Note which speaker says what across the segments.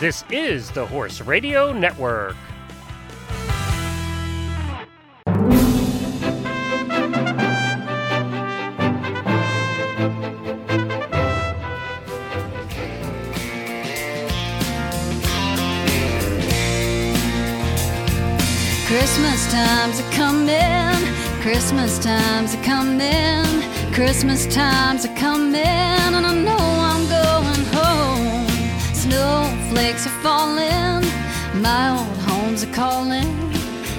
Speaker 1: This is the Horse Radio Network.
Speaker 2: Christmas time's a coming, Christmas time's a coming, Christmas time's a coming, Snowflakes are falling, my old home's a calling,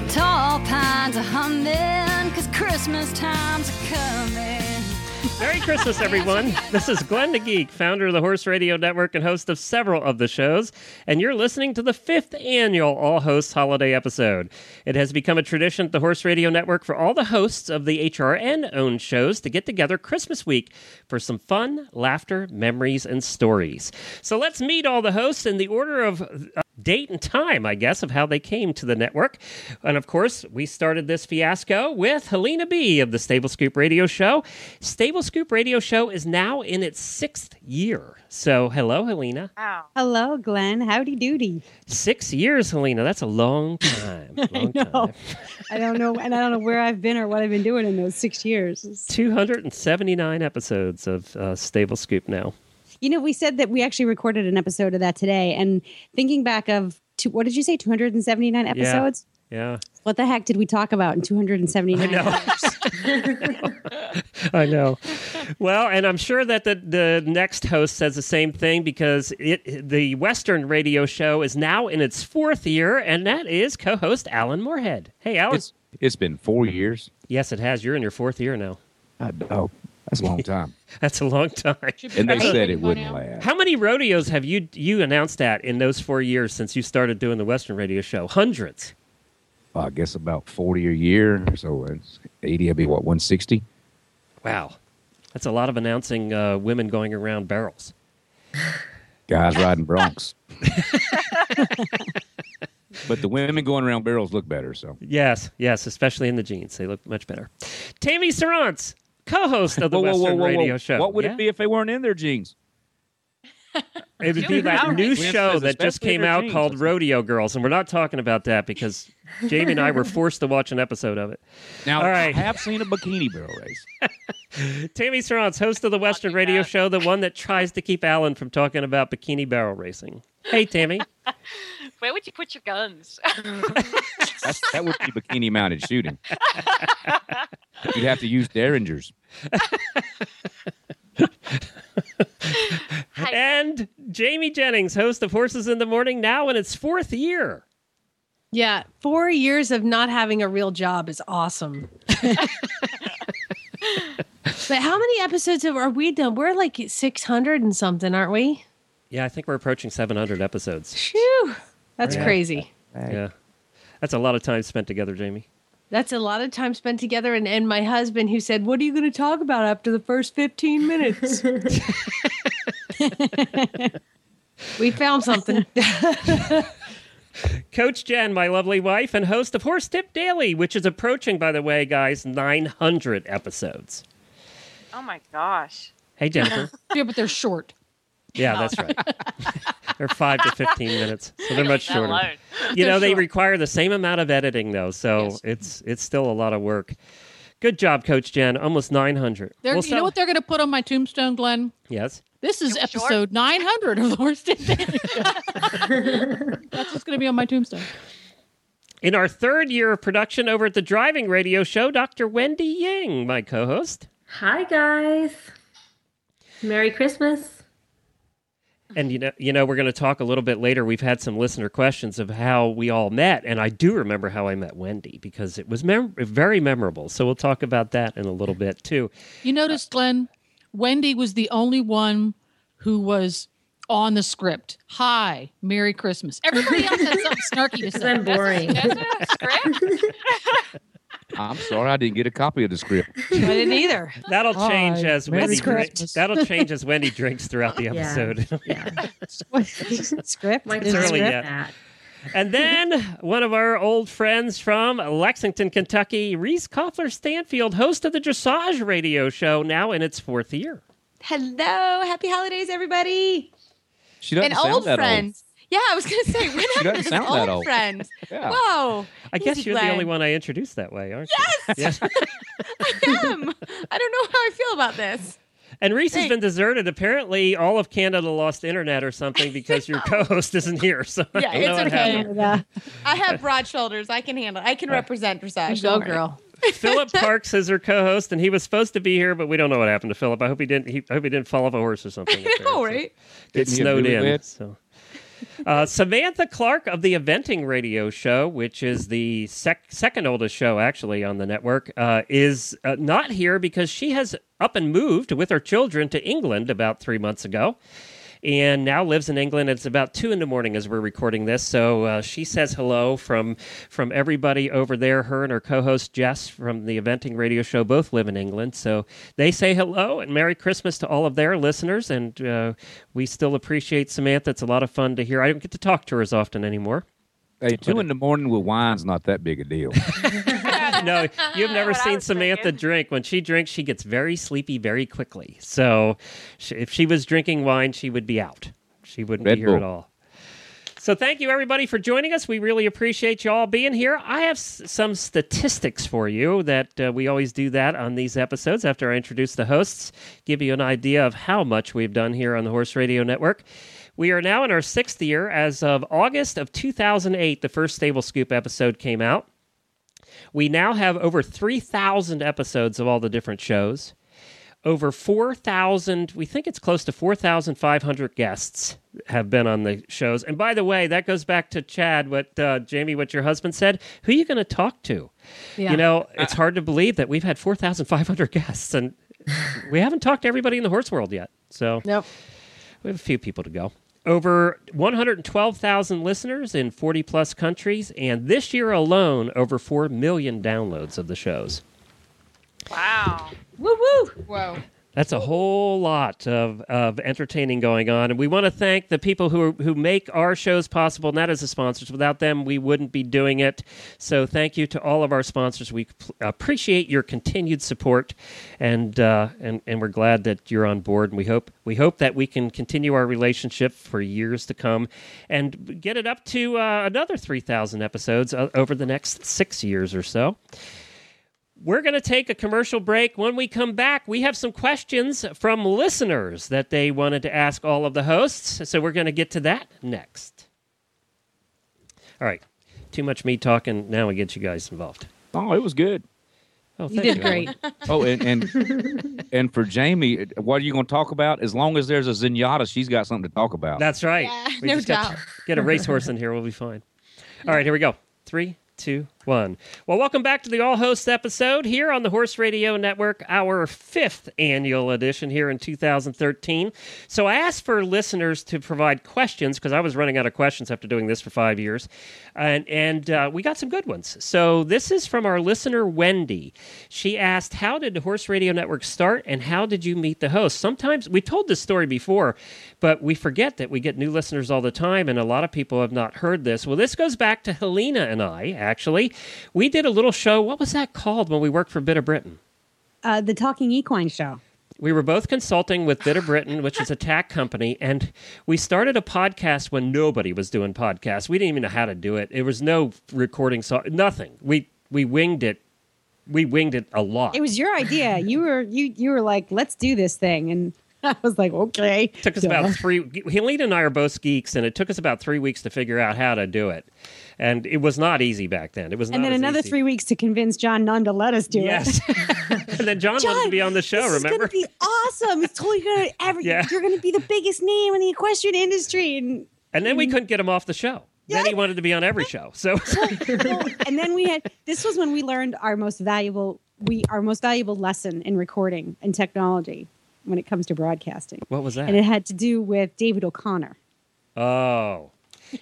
Speaker 2: tall pines are humming, cause Christmas time's a coming.
Speaker 1: Merry Christmas, everyone. This is Glenn the Geek, founder of the Horse Radio Network and host of several of the shows, and you're listening to the fifth annual All Hosts Holiday episode. It has become a tradition at the Horse Radio Network for all the hosts of the HRN owned shows to get together Christmas week for some fun, laughter, memories, and stories. So let's meet all the hosts in the order of uh, date and time, I guess, of how they came to the network. And of course, we started this fiasco with Helena B of the Stable Scoop Radio Show. Stable Scoop Radio Show is now in its sixth year. So, hello, Helena.
Speaker 3: Wow.
Speaker 4: Hello, Glenn. Howdy doody.
Speaker 1: Six years, Helena. That's a long time. Long
Speaker 4: know.
Speaker 1: time.
Speaker 4: I don't know, and I don't know where I've been or what I've been doing in those six years.
Speaker 1: 279 episodes of uh, Stable Scoop now.
Speaker 4: You know, we said that we actually recorded an episode of that today, and thinking back of two, what did you say, 279 episodes?
Speaker 1: Yeah,
Speaker 4: What the heck did we talk about in 279
Speaker 1: I know.
Speaker 4: hours?
Speaker 1: I know. Well, and I'm sure that the, the next host says the same thing because it the Western radio show is now in its fourth year, and that is co-host Alan Moorhead. Hey, Alan.
Speaker 5: It's it's been four years.
Speaker 1: yes, it has. You're in your fourth year now.
Speaker 5: I, oh, that's a long time.
Speaker 1: That's a long time.
Speaker 5: and they said it wouldn't last.
Speaker 1: How many rodeos have you you announced at in those four years since you started doing the Western radio show? Hundreds.
Speaker 5: I guess about forty a year. So it's eighty. I'd be what one sixty.
Speaker 1: Wow, that's a lot of announcing uh, women going around barrels.
Speaker 5: Guys riding broncs. but the women going around barrels look better. So
Speaker 1: Yes, yes, especially in the jeans, they look much better. Tammy Sarantz, co-host of the
Speaker 5: Whoa, whoa,
Speaker 1: Western
Speaker 5: whoa, whoa,
Speaker 1: radio show.
Speaker 5: What would
Speaker 1: Yeah?
Speaker 5: it be if they weren't in their jeans?
Speaker 1: It would be that new
Speaker 3: race.
Speaker 1: show that just came out
Speaker 5: jeans.
Speaker 1: called
Speaker 5: That's-
Speaker 1: Rodeo Girls, and we're not talking about that because Jamie and I were forced to watch an episode of it.
Speaker 5: Now
Speaker 1: All right.
Speaker 5: I have seen a bikini barrel race.
Speaker 1: Tammy Sarantz, host of the Western
Speaker 3: do
Speaker 1: radio
Speaker 3: that.
Speaker 1: show, the one that tries to keep Alan from talking about bikini barrel racing. Hey, Tammy.
Speaker 3: Where would you put your guns?
Speaker 5: That's, that would be bikini mounted shooting. You'd have to use derringers.
Speaker 3: Hey,
Speaker 1: and Jamie Jennings, host of Horses in the Morning, now in its fourth year.
Speaker 6: Yeah, four years of not having a real job is awesome. but how many episodes have, are we done? We're like 600 and something, aren't we?
Speaker 1: Yeah, I think we're approaching 700 episodes.
Speaker 6: Phew, that's
Speaker 1: Yeah.
Speaker 6: crazy.
Speaker 1: Yeah. That's a lot of time spent together, Jamie.
Speaker 6: That's a lot of time spent together. And, and my husband, who said, What are you going to talk about after the first 15 minutes? we found something.
Speaker 1: Coach Jen, my lovely wife and host of Horse Tip Daily, which is approaching, by the way, guys, 900 episodes.
Speaker 3: oh my gosh.
Speaker 1: Hey, Jennifer.
Speaker 7: Yeah, but they're short.
Speaker 1: Yeah, that's right. they're five to 15 minutes, so they're much shorter.
Speaker 3: alone.
Speaker 1: You know, they require the same amount of editing, though, so
Speaker 7: Yes.
Speaker 1: it's it's still a lot of work. Good job, Coach Jen. Almost 900.
Speaker 7: They're,
Speaker 1: Well,
Speaker 7: you
Speaker 1: so-
Speaker 7: know what they're going to put on my tombstone, Glenn?
Speaker 1: Yes.
Speaker 7: This is
Speaker 3: It short.
Speaker 7: episode 900 of the Worst Tip Daily Show. That's what's going to be on my tombstone.
Speaker 1: In our third year of production over at the Driving Radio Show, Dr. Wendy Ying, my co-host.
Speaker 8: Hi guys. Merry Christmas.
Speaker 1: And you know, you know, we're going to talk a little bit later. We've had some listener questions of how we all met, and I do remember how I met Wendy because it was mem- very memorable. So we'll talk about that in a little bit too.
Speaker 7: You noticed, Glenn, Wendy was the only one who was on the script. Hi, Merry Christmas. Everybody else had something snarky to say.
Speaker 8: I'm boring.
Speaker 3: That's a script.
Speaker 5: I'm sorry, I didn't get a copy of the script.
Speaker 6: I didn't either.
Speaker 1: That'll change
Speaker 7: Hi,
Speaker 1: as Wendy drinks. That'll change as Wendy drinks throughout the episode.
Speaker 8: Yeah.
Speaker 4: Script?
Speaker 8: Mike
Speaker 1: It's early
Speaker 8: script
Speaker 1: yet.
Speaker 8: that.
Speaker 1: and then one of our old friends from Lexington, Kentucky, Reese Koffler Stanfield, host of the Dressage Radio Show, now in its fourth year.
Speaker 9: Hello, happy holidays, everybody.
Speaker 5: She doesn't
Speaker 9: and
Speaker 5: sound
Speaker 9: old
Speaker 5: that
Speaker 9: friends.
Speaker 6: Yeah, I was gonna say we're not
Speaker 5: doesn't
Speaker 6: his
Speaker 5: sound that
Speaker 6: old
Speaker 5: old.
Speaker 6: friends.
Speaker 5: Yeah.
Speaker 6: Whoa.
Speaker 1: I guess you're the only one I introduced that way, aren't
Speaker 6: Yes.
Speaker 1: you? Yes.
Speaker 6: I am. I don't know how I feel about this.
Speaker 1: And Reese has been deserted. Apparently, all of Canada lost internet or something because your co-host isn't here. So
Speaker 6: Yeah, it's okay. I have broad shoulders. I can handle. it. I can represent Dressage.
Speaker 7: Go,
Speaker 6: don't
Speaker 7: girl.
Speaker 1: Philip Parks is her co-host, and he was supposed to be here, but we don't know what happened to Philip. I hope he didn't. He, I hope he didn't fall off a horse or something. up
Speaker 6: I
Speaker 1: there.
Speaker 6: know,
Speaker 1: So-
Speaker 6: right?
Speaker 1: It snowed in. So. Uh, Samantha Clark of the Eventing Radio Show, which is the sec- second oldest show actually on the network, uh, is uh, not here because she has up and moved with her children to England about three months ago. And now lives in England. It's about two in the morning as we're recording this. So uh, she says hello from from everybody over there. Her and her co-host Jess from the Eventing Radio Show both live in England. So they say hello and Merry Christmas to all of their listeners. And uh, we still appreciate Samantha. It's a lot of fun to hear. I don't get to talk to her as often anymore.
Speaker 5: Hey, two in the morning with wine's not that big a deal.
Speaker 1: no, you've never seen Samantha
Speaker 3: thinking.
Speaker 1: drink. When she drinks, she gets very sleepy very quickly. So sh if she was drinking wine, she would be out. She wouldn't
Speaker 5: Red
Speaker 1: be here at all. So thank you everybody for joining us. We really appreciate you all being here. I have s- some statistics for you that uh, we always do that on these episodes after I introduce the hosts, give you an idea of how much we've done here on the Horse Radio Network. We are now in our sixth year. As of August of 2008, the first Stable Scoop episode came out. We now have over 3,000 episodes of all the different shows. Over 4,000, we think it's close to 4,500 guests have been on the shows. And by the way, that goes back to Chad, what uh, Jamie, what your husband said. Who are you going to talk to?
Speaker 7: Yeah.
Speaker 1: You know, it's hard to believe that we've had 4,500 guests and we haven't talked to everybody in the horse world yet. So
Speaker 6: Nope.
Speaker 1: we have a few people to go. Over 112,000 listeners in 40 plus countries, and this year alone, over 4 million downloads of the shows.
Speaker 3: Wow.
Speaker 6: Woo woo.
Speaker 7: Whoa.
Speaker 1: That's a whole lot of, of entertaining going on. And we want to thank the people who, who make our shows possible, that is the sponsors. Without them, we wouldn't be doing it. So thank you to all of our sponsors. We appreciate your continued support, and, uh, and, and we're glad that you're on board. And we hope, we hope that we can continue our relationship for years to come and get it up to uh, another 3,000 episodes uh, over the next six years or so. We're going to take a commercial break. When we come back, we have some questions from listeners that they wanted to ask all of the hosts. So we're going to get to that next. All right. Too much me talking. Now we get you guys involved.
Speaker 5: oh, it was good.
Speaker 1: Oh,
Speaker 7: You
Speaker 1: thank
Speaker 7: did great.
Speaker 5: Oh, and and, and for Jamie, what are you going to talk about? As long as there's a zenyatta, she's got something to talk about.
Speaker 1: That's right.
Speaker 6: Yeah,
Speaker 1: we
Speaker 6: no
Speaker 1: just got
Speaker 6: doubt.
Speaker 1: to get a racehorse in here. We'll be fine. All right, here we go. Three, two, one. Well, welcome back to the All Hosts episode here on the Horse Radio Network, our fifth annual edition here in 2013. So I asked for listeners to provide questions because I was running out of questions after doing this for five years, and and uh, we got some good ones. So this is from our listener Wendy. She asked, "How did the Horse Radio Network start, and how did you meet the host?" Sometimes we told this story before, but we forget that we get new listeners all the time, and a lot of people have not heard this. Well, this goes back to Helena and I. Actually, we did a little show. What was that called when we worked for Bit of Britain?
Speaker 4: Uh, the Talking Equine Show.
Speaker 1: We were both consulting with Bit of Britain, which is a tack company, and we started a podcast when nobody was doing podcasts. We didn't even know how to do it. There was no recording, so nothing. We we winged it. We winged it a lot.
Speaker 4: It was your idea. You were you you were like, let's do this thing, and I was like, okay.
Speaker 1: It took us
Speaker 4: Duh.
Speaker 1: about three. Helene and I are both geeks, and it took us about three weeks to figure out how to do it. And it was not easy back then. It was not easy.
Speaker 4: And then another
Speaker 1: easy.
Speaker 4: three weeks to convince John Nunn to let us do it.
Speaker 1: Yes.
Speaker 4: it.
Speaker 1: and then John, wanted to be on the show. remember?
Speaker 4: is gonna be awesome. It's totally gonna every.
Speaker 1: Yeah.
Speaker 4: You're gonna be the biggest name in the equestrian industry, and
Speaker 1: and then we mm. couldn't get him off the show. Then he wanted to be on every show. So
Speaker 4: and then we had this was when we learned our most valuable we our most valuable lesson in recording and technology when it comes to broadcasting,
Speaker 1: what was that?
Speaker 4: and it had to do with David O'Connor.
Speaker 1: Oh,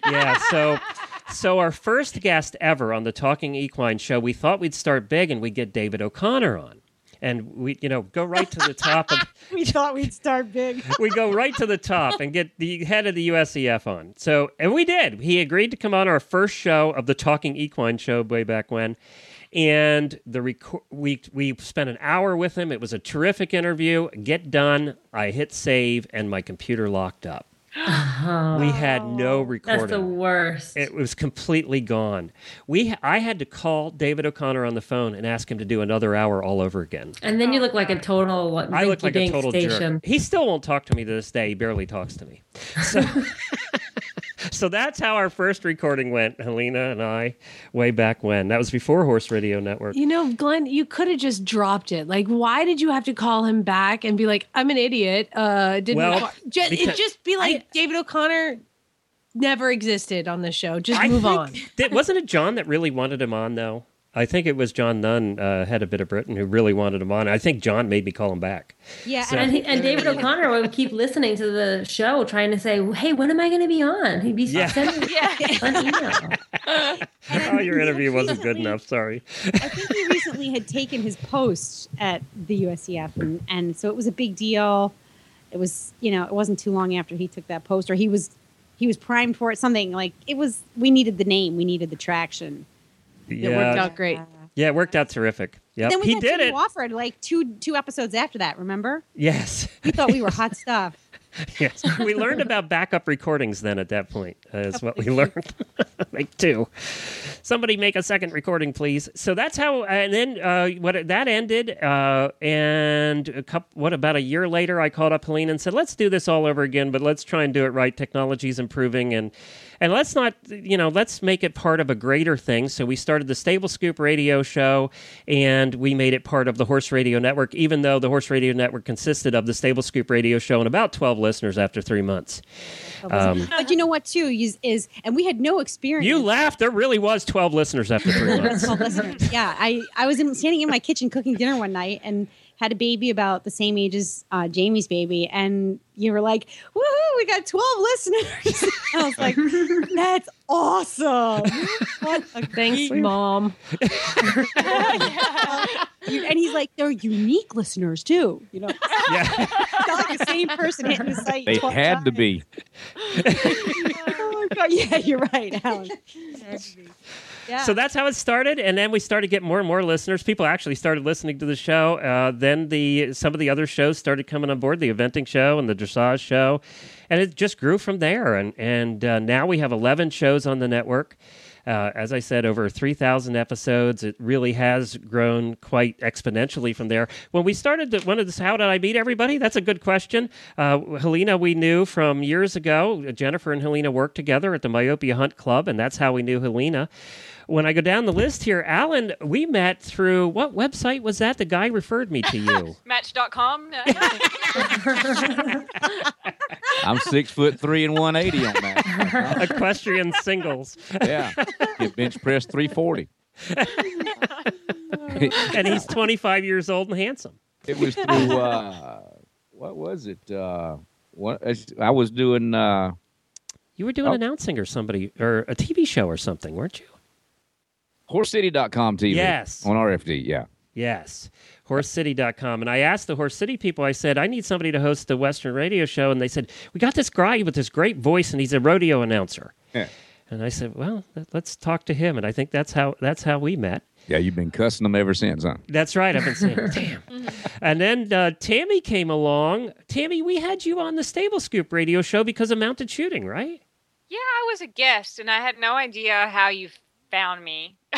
Speaker 1: yeah. So, so our first guest ever on the Talking Equine show, we thought we'd start big and we'd get David O'Connor on, and we, you know, go right to the top of.
Speaker 4: We thought we'd start big.
Speaker 1: we go right to the top and get the head of the USEF on. So, and we did. He agreed to come on our first show of the Talking Equine show way back when. And the record, we we spent an hour with him. It was a terrific interview. Get done. I hit save, and my computer locked up. Uh-huh. we had no oh. recording.
Speaker 8: That's the worst.
Speaker 1: It was completely gone. We I had to call David O'Connor on the phone and ask him to do another hour all over again.
Speaker 8: and then you look like a total what,
Speaker 1: I look like a total
Speaker 8: station.
Speaker 1: jerk. He still won't talk to me to this day. He barely talks to me. So, so that's how our first recording went, Helena and I, way back when. That was before Horse Radio Network.
Speaker 6: You know, Glenn, you could have just dropped it. Like, why did you have to call him back and be like, "I'm an idiot"? Uh, didn't
Speaker 1: Well,
Speaker 6: just, it just be like David O'Connor never existed on the show. Just
Speaker 1: I
Speaker 6: move
Speaker 1: think-
Speaker 6: on.
Speaker 1: Did, wasn't it John that really wanted him on, though? I think it was John Nunn, uh, head of Bit of Britain, who really wanted him on. I think John made me call him back.
Speaker 4: Yeah,
Speaker 1: So-
Speaker 8: And, he, and David O'Connor would keep listening to the show, trying to say, "Hey, when am I going to be on?" He'd be
Speaker 1: Yeah.
Speaker 8: sending an email.
Speaker 1: Oh, your interview wasn't good enough. Sorry.
Speaker 4: I think he recently had taken his post at the USEF, and, and so it was a big deal. It was, you know, it wasn't too long after he took that post, or he was, he was primed for it. Something like it was. We needed the name. We needed the traction.
Speaker 6: It worked out great.
Speaker 1: yeah, it worked out terrific. Yeah,
Speaker 4: Then we
Speaker 1: he
Speaker 4: got
Speaker 1: did
Speaker 4: Jimmy
Speaker 1: it.
Speaker 4: Wofford like two two episodes after that. Remember?
Speaker 1: Yes.
Speaker 4: We thought we were hot stuff.
Speaker 1: Yes, we learned about backup recordings then at that point. Uh, is what we learned. make two. Somebody make a second recording, please. So that's how. And then uh, what that ended. Uh, and a couple, what about a year later, I called up Helene and said, "Let's do this all over again, but let's try and do it right. Technology's improving, and and let's not, you know, let's make it part of a greater thing." So we started the Stable Scoop Radio Show, and we made it part of the Horse Radio Network. Even though the Horse Radio Network consisted of the Stable Scoop Radio Show and about twelve listeners after three months. Um,
Speaker 4: but you know what? Too is, is and we had no experience.
Speaker 1: You laughed. There really was 12 listeners after three months.
Speaker 4: Yeah, I, I was in, standing in my kitchen cooking dinner one night and had a baby about the same age as uh, Jamie's baby, and you were like, "Woohoo! We got twelve listeners!" I was like, "That's awesome!" What a
Speaker 6: Thanks,
Speaker 4: great-
Speaker 6: mom.
Speaker 4: You- And he's like, "They're unique listeners too." You know,
Speaker 1: Yeah.
Speaker 4: it's not like the same person hitting the site.
Speaker 5: They
Speaker 4: 12
Speaker 5: had to be.
Speaker 4: Oh my god! Yeah, you're right, Alan.
Speaker 1: So that's how it started, and then we started getting more and more listeners. People actually started listening to the show. Uh, then the some of the other shows started coming on board, the eventing show and the dressage show, and it just grew from there. And and uh, now we have eleven shows on the network. Uh, as I said, over 3,000 episodes. It really has grown quite exponentially from there. When we started, the, one of this, how did I meet everybody? That's a good question. Uh, Helena, we knew from years ago. Jennifer and Helena worked together at the Myopia Hunt Club, and that's how we knew Helena. When I go down the list here, Alan, we met through what website was that? The guy referred me to you.
Speaker 3: Match.com.
Speaker 5: I'm six foot three and 180 on that.
Speaker 1: Equestrian Singles.
Speaker 5: Yeah. Get bench press 340.
Speaker 1: And he's 25 years old and handsome.
Speaker 5: It was through uh, what was it? Uh, what I was doing. Uh,
Speaker 1: You were doing
Speaker 5: Oh.
Speaker 1: announcing or somebody, or a TV show or something, weren't you?
Speaker 5: HorseCity.com TV.
Speaker 1: Yes.
Speaker 5: On RFD. Yeah.
Speaker 1: Yes. HorseCity.com. And I asked the Horse City people, I said, I need somebody to host the Western radio show. And they said, We got this guy with this great voice, and he's a rodeo announcer.
Speaker 5: Yeah.
Speaker 1: And I said, Well, let- let's talk to him. And I think that's how that's how we met.
Speaker 5: Yeah. You've been cussing them ever since, huh?
Speaker 1: That's right. I've been saying, damn. And then uh, Tammy came along. Tammy, we had you on the Stable Scoop radio show because of mounted shooting, right?
Speaker 3: yeah, I was a guest, and I had no idea how you found me.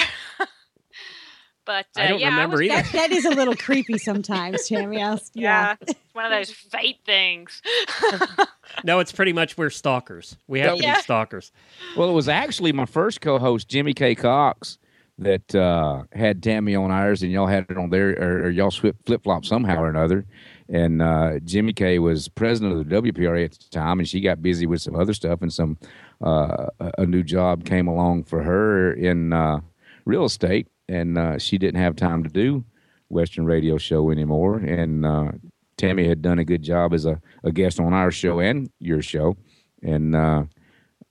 Speaker 3: but uh,
Speaker 1: I don't
Speaker 3: yeah,
Speaker 1: remember
Speaker 3: I was
Speaker 1: either.
Speaker 4: that, that is a little creepy sometimes, Tammy. I'll-
Speaker 3: Yeah, it's one of those fate things.
Speaker 1: No, it's pretty much we're stalkers. We have to be stalkers.
Speaker 5: Well, it was actually my first co-host, Jimmy K. Cox, that uh, had Tammy on ours, and y'all had it on there, or, or y'all flip flop somehow or another. And uh, Jimmy K. was president of the WPRA at the time, and she got busy with some other stuff, and some uh, a- a new job came along for her in uh, real estate, and uh, she didn't have time to do Western Radio Show anymore. And uh, Tammy had done a good job as a, a guest on our show and your show, and. Uh,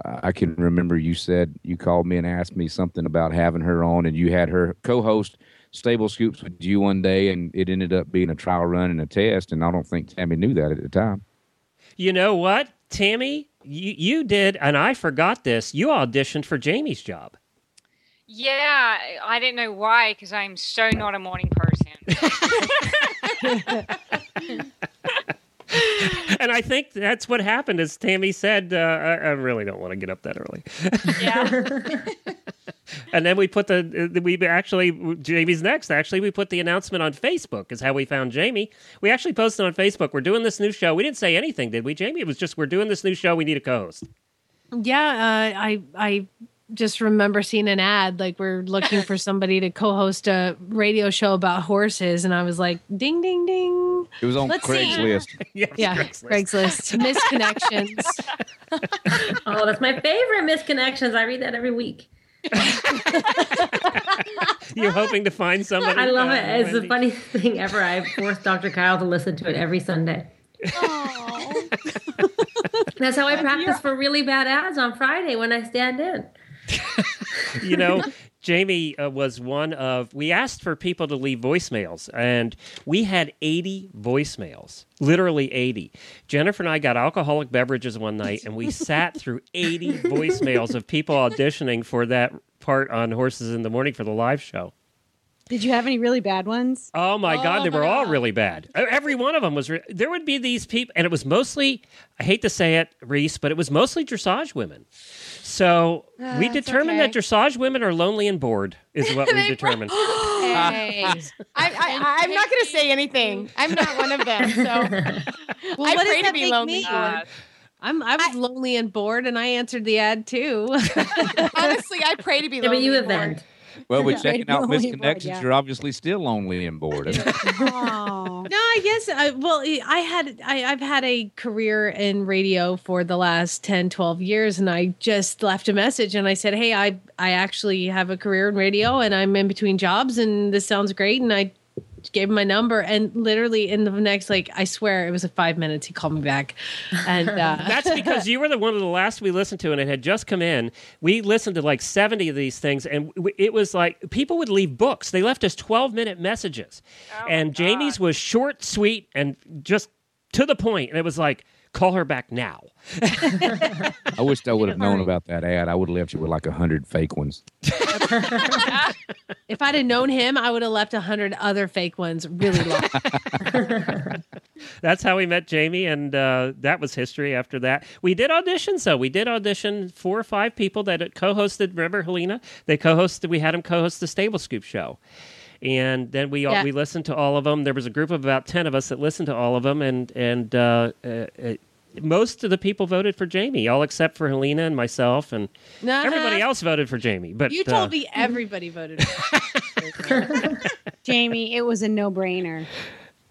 Speaker 5: I can remember you said you called me and asked me something about having her on, and you had her co-host Stable Scoops with you one day, and it ended up being a trial run and a test. And I don't think Tammy knew that at the time.
Speaker 1: You know what, Tammy? You, you did, and I forgot this. You auditioned for Jamie's job.
Speaker 3: yeah, I didn't know why because I'm so not a morning person.
Speaker 1: And I think that's what happened. As Tammy said, uh, I, I really don't want to get up that early.
Speaker 3: Yeah.
Speaker 1: And then we put the uh, we actually Jamie's next. Actually, we put the announcement on Facebook. Is how we found Jamie. We actually posted on Facebook. We're doing this new show. We didn't say anything, did we, Jamie? It was just we're doing this new show. We need a co-host.
Speaker 6: Yeah, uh, I I just remember seeing an ad like we're looking for somebody to co-host a radio show about horses, and I was like, ding, ding, ding.
Speaker 5: It was on
Speaker 6: Let's.
Speaker 5: Craigslist.
Speaker 1: Yes,
Speaker 6: Yeah,
Speaker 1: Craigslist.
Speaker 6: Craigslist, misconnections.
Speaker 8: Oh, that's my favorite misconnections. I read that every week.
Speaker 1: You're hoping to find somebody.
Speaker 8: I love
Speaker 1: uh,
Speaker 8: it. It's the funniest thing ever. I forced Dr. Kyle to listen to it every Sunday. That's how I practice for really bad ads on Friday when I stand in.
Speaker 1: you know, Jamie uh, was one of. We asked for people to leave voicemails, and we had 80 voicemails, literally 80. Jennifer and I got alcoholic beverages one night, and we sat through 80 voicemails of people auditioning for that part on Horses in the Morning for the live show.
Speaker 4: Did you have any really bad ones?
Speaker 1: Oh my God,
Speaker 7: Oh
Speaker 1: they
Speaker 7: my
Speaker 1: were all really bad. Every one of them was. Re- there would be these people, and it was mostly. I hate to say it, Reese, but it was mostly dressage women. So ah, we
Speaker 9: That's
Speaker 1: determined that dressage women are lonely and bored, is what we determined.
Speaker 9: Hey. I, I, I'm not going to say anything. I'm not one of them. So
Speaker 6: Well,
Speaker 9: I
Speaker 6: what
Speaker 9: pray does to
Speaker 6: that
Speaker 9: be lonely.
Speaker 6: I'm, I was lonely and bored, and I answered the ad too.
Speaker 9: honestly, I pray to be
Speaker 8: Yeah,
Speaker 9: lonely.
Speaker 8: but you
Speaker 9: and bored.
Speaker 8: event.
Speaker 5: Well, we're checking out
Speaker 4: Lonely and bored,
Speaker 5: misconnections.
Speaker 4: yeah.
Speaker 5: You're obviously still lonely and bored.
Speaker 4: Oh.
Speaker 6: No, I guess I, well, I had I, I've had a career in radio for the last 10, 12 years, and I just left a message and I said, "Hey, I I actually have a career in radio, and I'm in between jobs, and this sounds great." And I gave him my number, and literally in the next, like I swear, it was a five minutes. He called me back, and uh,
Speaker 1: That's because you were the one of the last we listened to, and it had just come in. We listened to like seventy of these things, and it was like people would leave books. They left us twelve minute messages,
Speaker 3: Oh,
Speaker 1: and
Speaker 3: my
Speaker 1: Jamie's was short, sweet, and just to the point. And it was like, call her back now.
Speaker 5: I wished I would have known about that ad. I would have left you with like a hundred fake ones.
Speaker 6: if I'd have known him, I would have left a hundred other fake ones really long.
Speaker 1: That's how we met Jamie, and uh, that was history. After that, we did auditions. though. we did audition four or five people that co-hosted. Remember Helena? They co-hosted. We had him co-host the Stable Scoop show, and then we all
Speaker 6: Yeah.
Speaker 1: we listened to all of them. There was a group of about ten of us that listened to all of them, and and uh, uh, uh, most of the people voted for Jamie, all except for Helena and myself, and
Speaker 6: Nah,
Speaker 1: everybody else voted for Jamie. But
Speaker 6: You
Speaker 1: uh,
Speaker 6: told me everybody voted. for.
Speaker 4: Jamie, it was a no brainer.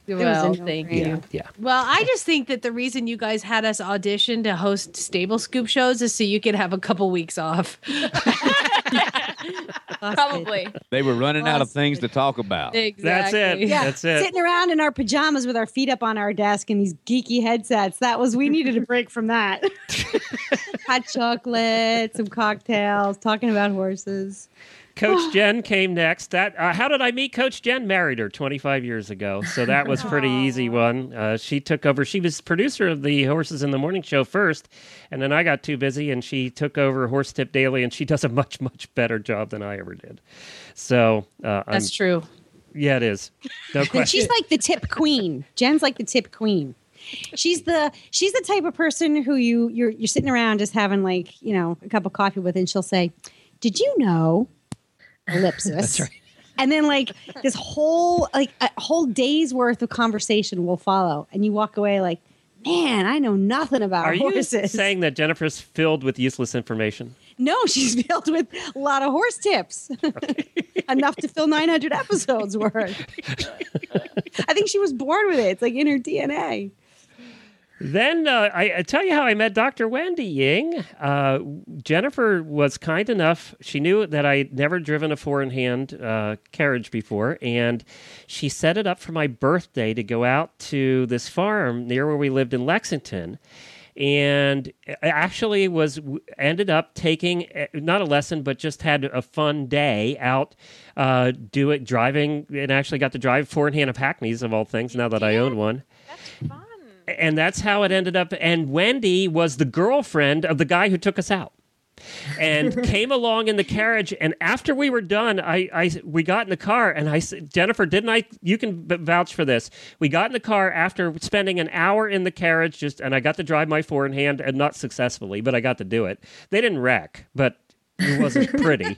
Speaker 4: It was
Speaker 6: well,
Speaker 4: a
Speaker 6: thank
Speaker 4: no-brainer.
Speaker 1: yeah.
Speaker 6: Well, I just think that the reason you guys had us audition to host Stable Scoop shows is so you could have a couple weeks off.
Speaker 9: Probably.
Speaker 5: They were running out of things to talk about.
Speaker 6: Exactly.
Speaker 1: That's it.
Speaker 4: Yeah,
Speaker 1: That's it.
Speaker 4: Sitting around in our pajamas with our feet up on our desk and these geeky headsets. That was we needed a break from that. Hot chocolate, some cocktails, talking about horses.
Speaker 1: Coach Jen came next. That uh, how did I meet Coach Jen? Married her 25 years ago, so that was pretty easy one. Uh, she took over. She was producer of the Horses in the Morning show first, and then I got too busy, and she took over Horse Tip Daily, and she does a much much better job than I ever did. So uh, I'm,
Speaker 6: That's true.
Speaker 1: yeah, it is. No question.
Speaker 4: she's like the tip queen. Jen's like the tip queen. She's the she's the type of person who you you're you're sitting around just having like you know a cup of coffee with, and she'll say, "Did you know?" Ellipsis. That's right. And then like this whole like a whole day's worth of conversation will follow, and you walk away like, "Man, I know nothing about
Speaker 1: Are you
Speaker 4: horses."
Speaker 1: saying that Jennifer's filled with useless information?
Speaker 4: no, she's filled with a lot of horse tips, enough to fill 900 episodes worth. I think she was born with it. It's like in her DNA.
Speaker 1: Then uh, I, I tell you how I met Dr. Wendy Ying. Uh, Jennifer was kind enough. She knew that I'd never driven a four in hand uh, carriage before, and she set it up for my birthday to go out to this farm near where we lived in Lexington. And I actually was ended up taking uh, not a lesson, but just had a fun day out, uh, do it driving, and actually got to drive four in hand of Hackneys of all things. Now that I own one. And that's how it ended up. And Wendy was the girlfriend of the guy who took us out. and came along in the carriage. And after we were done, I, I we got in the car, and I said, Jennifer, didn't I? You can v- vouch for this. We got in the car after spending an hour in the carriage, just and I got to drive my four in hand, and not successfully, but I got to do it. They didn't wreck, but it wasn't pretty.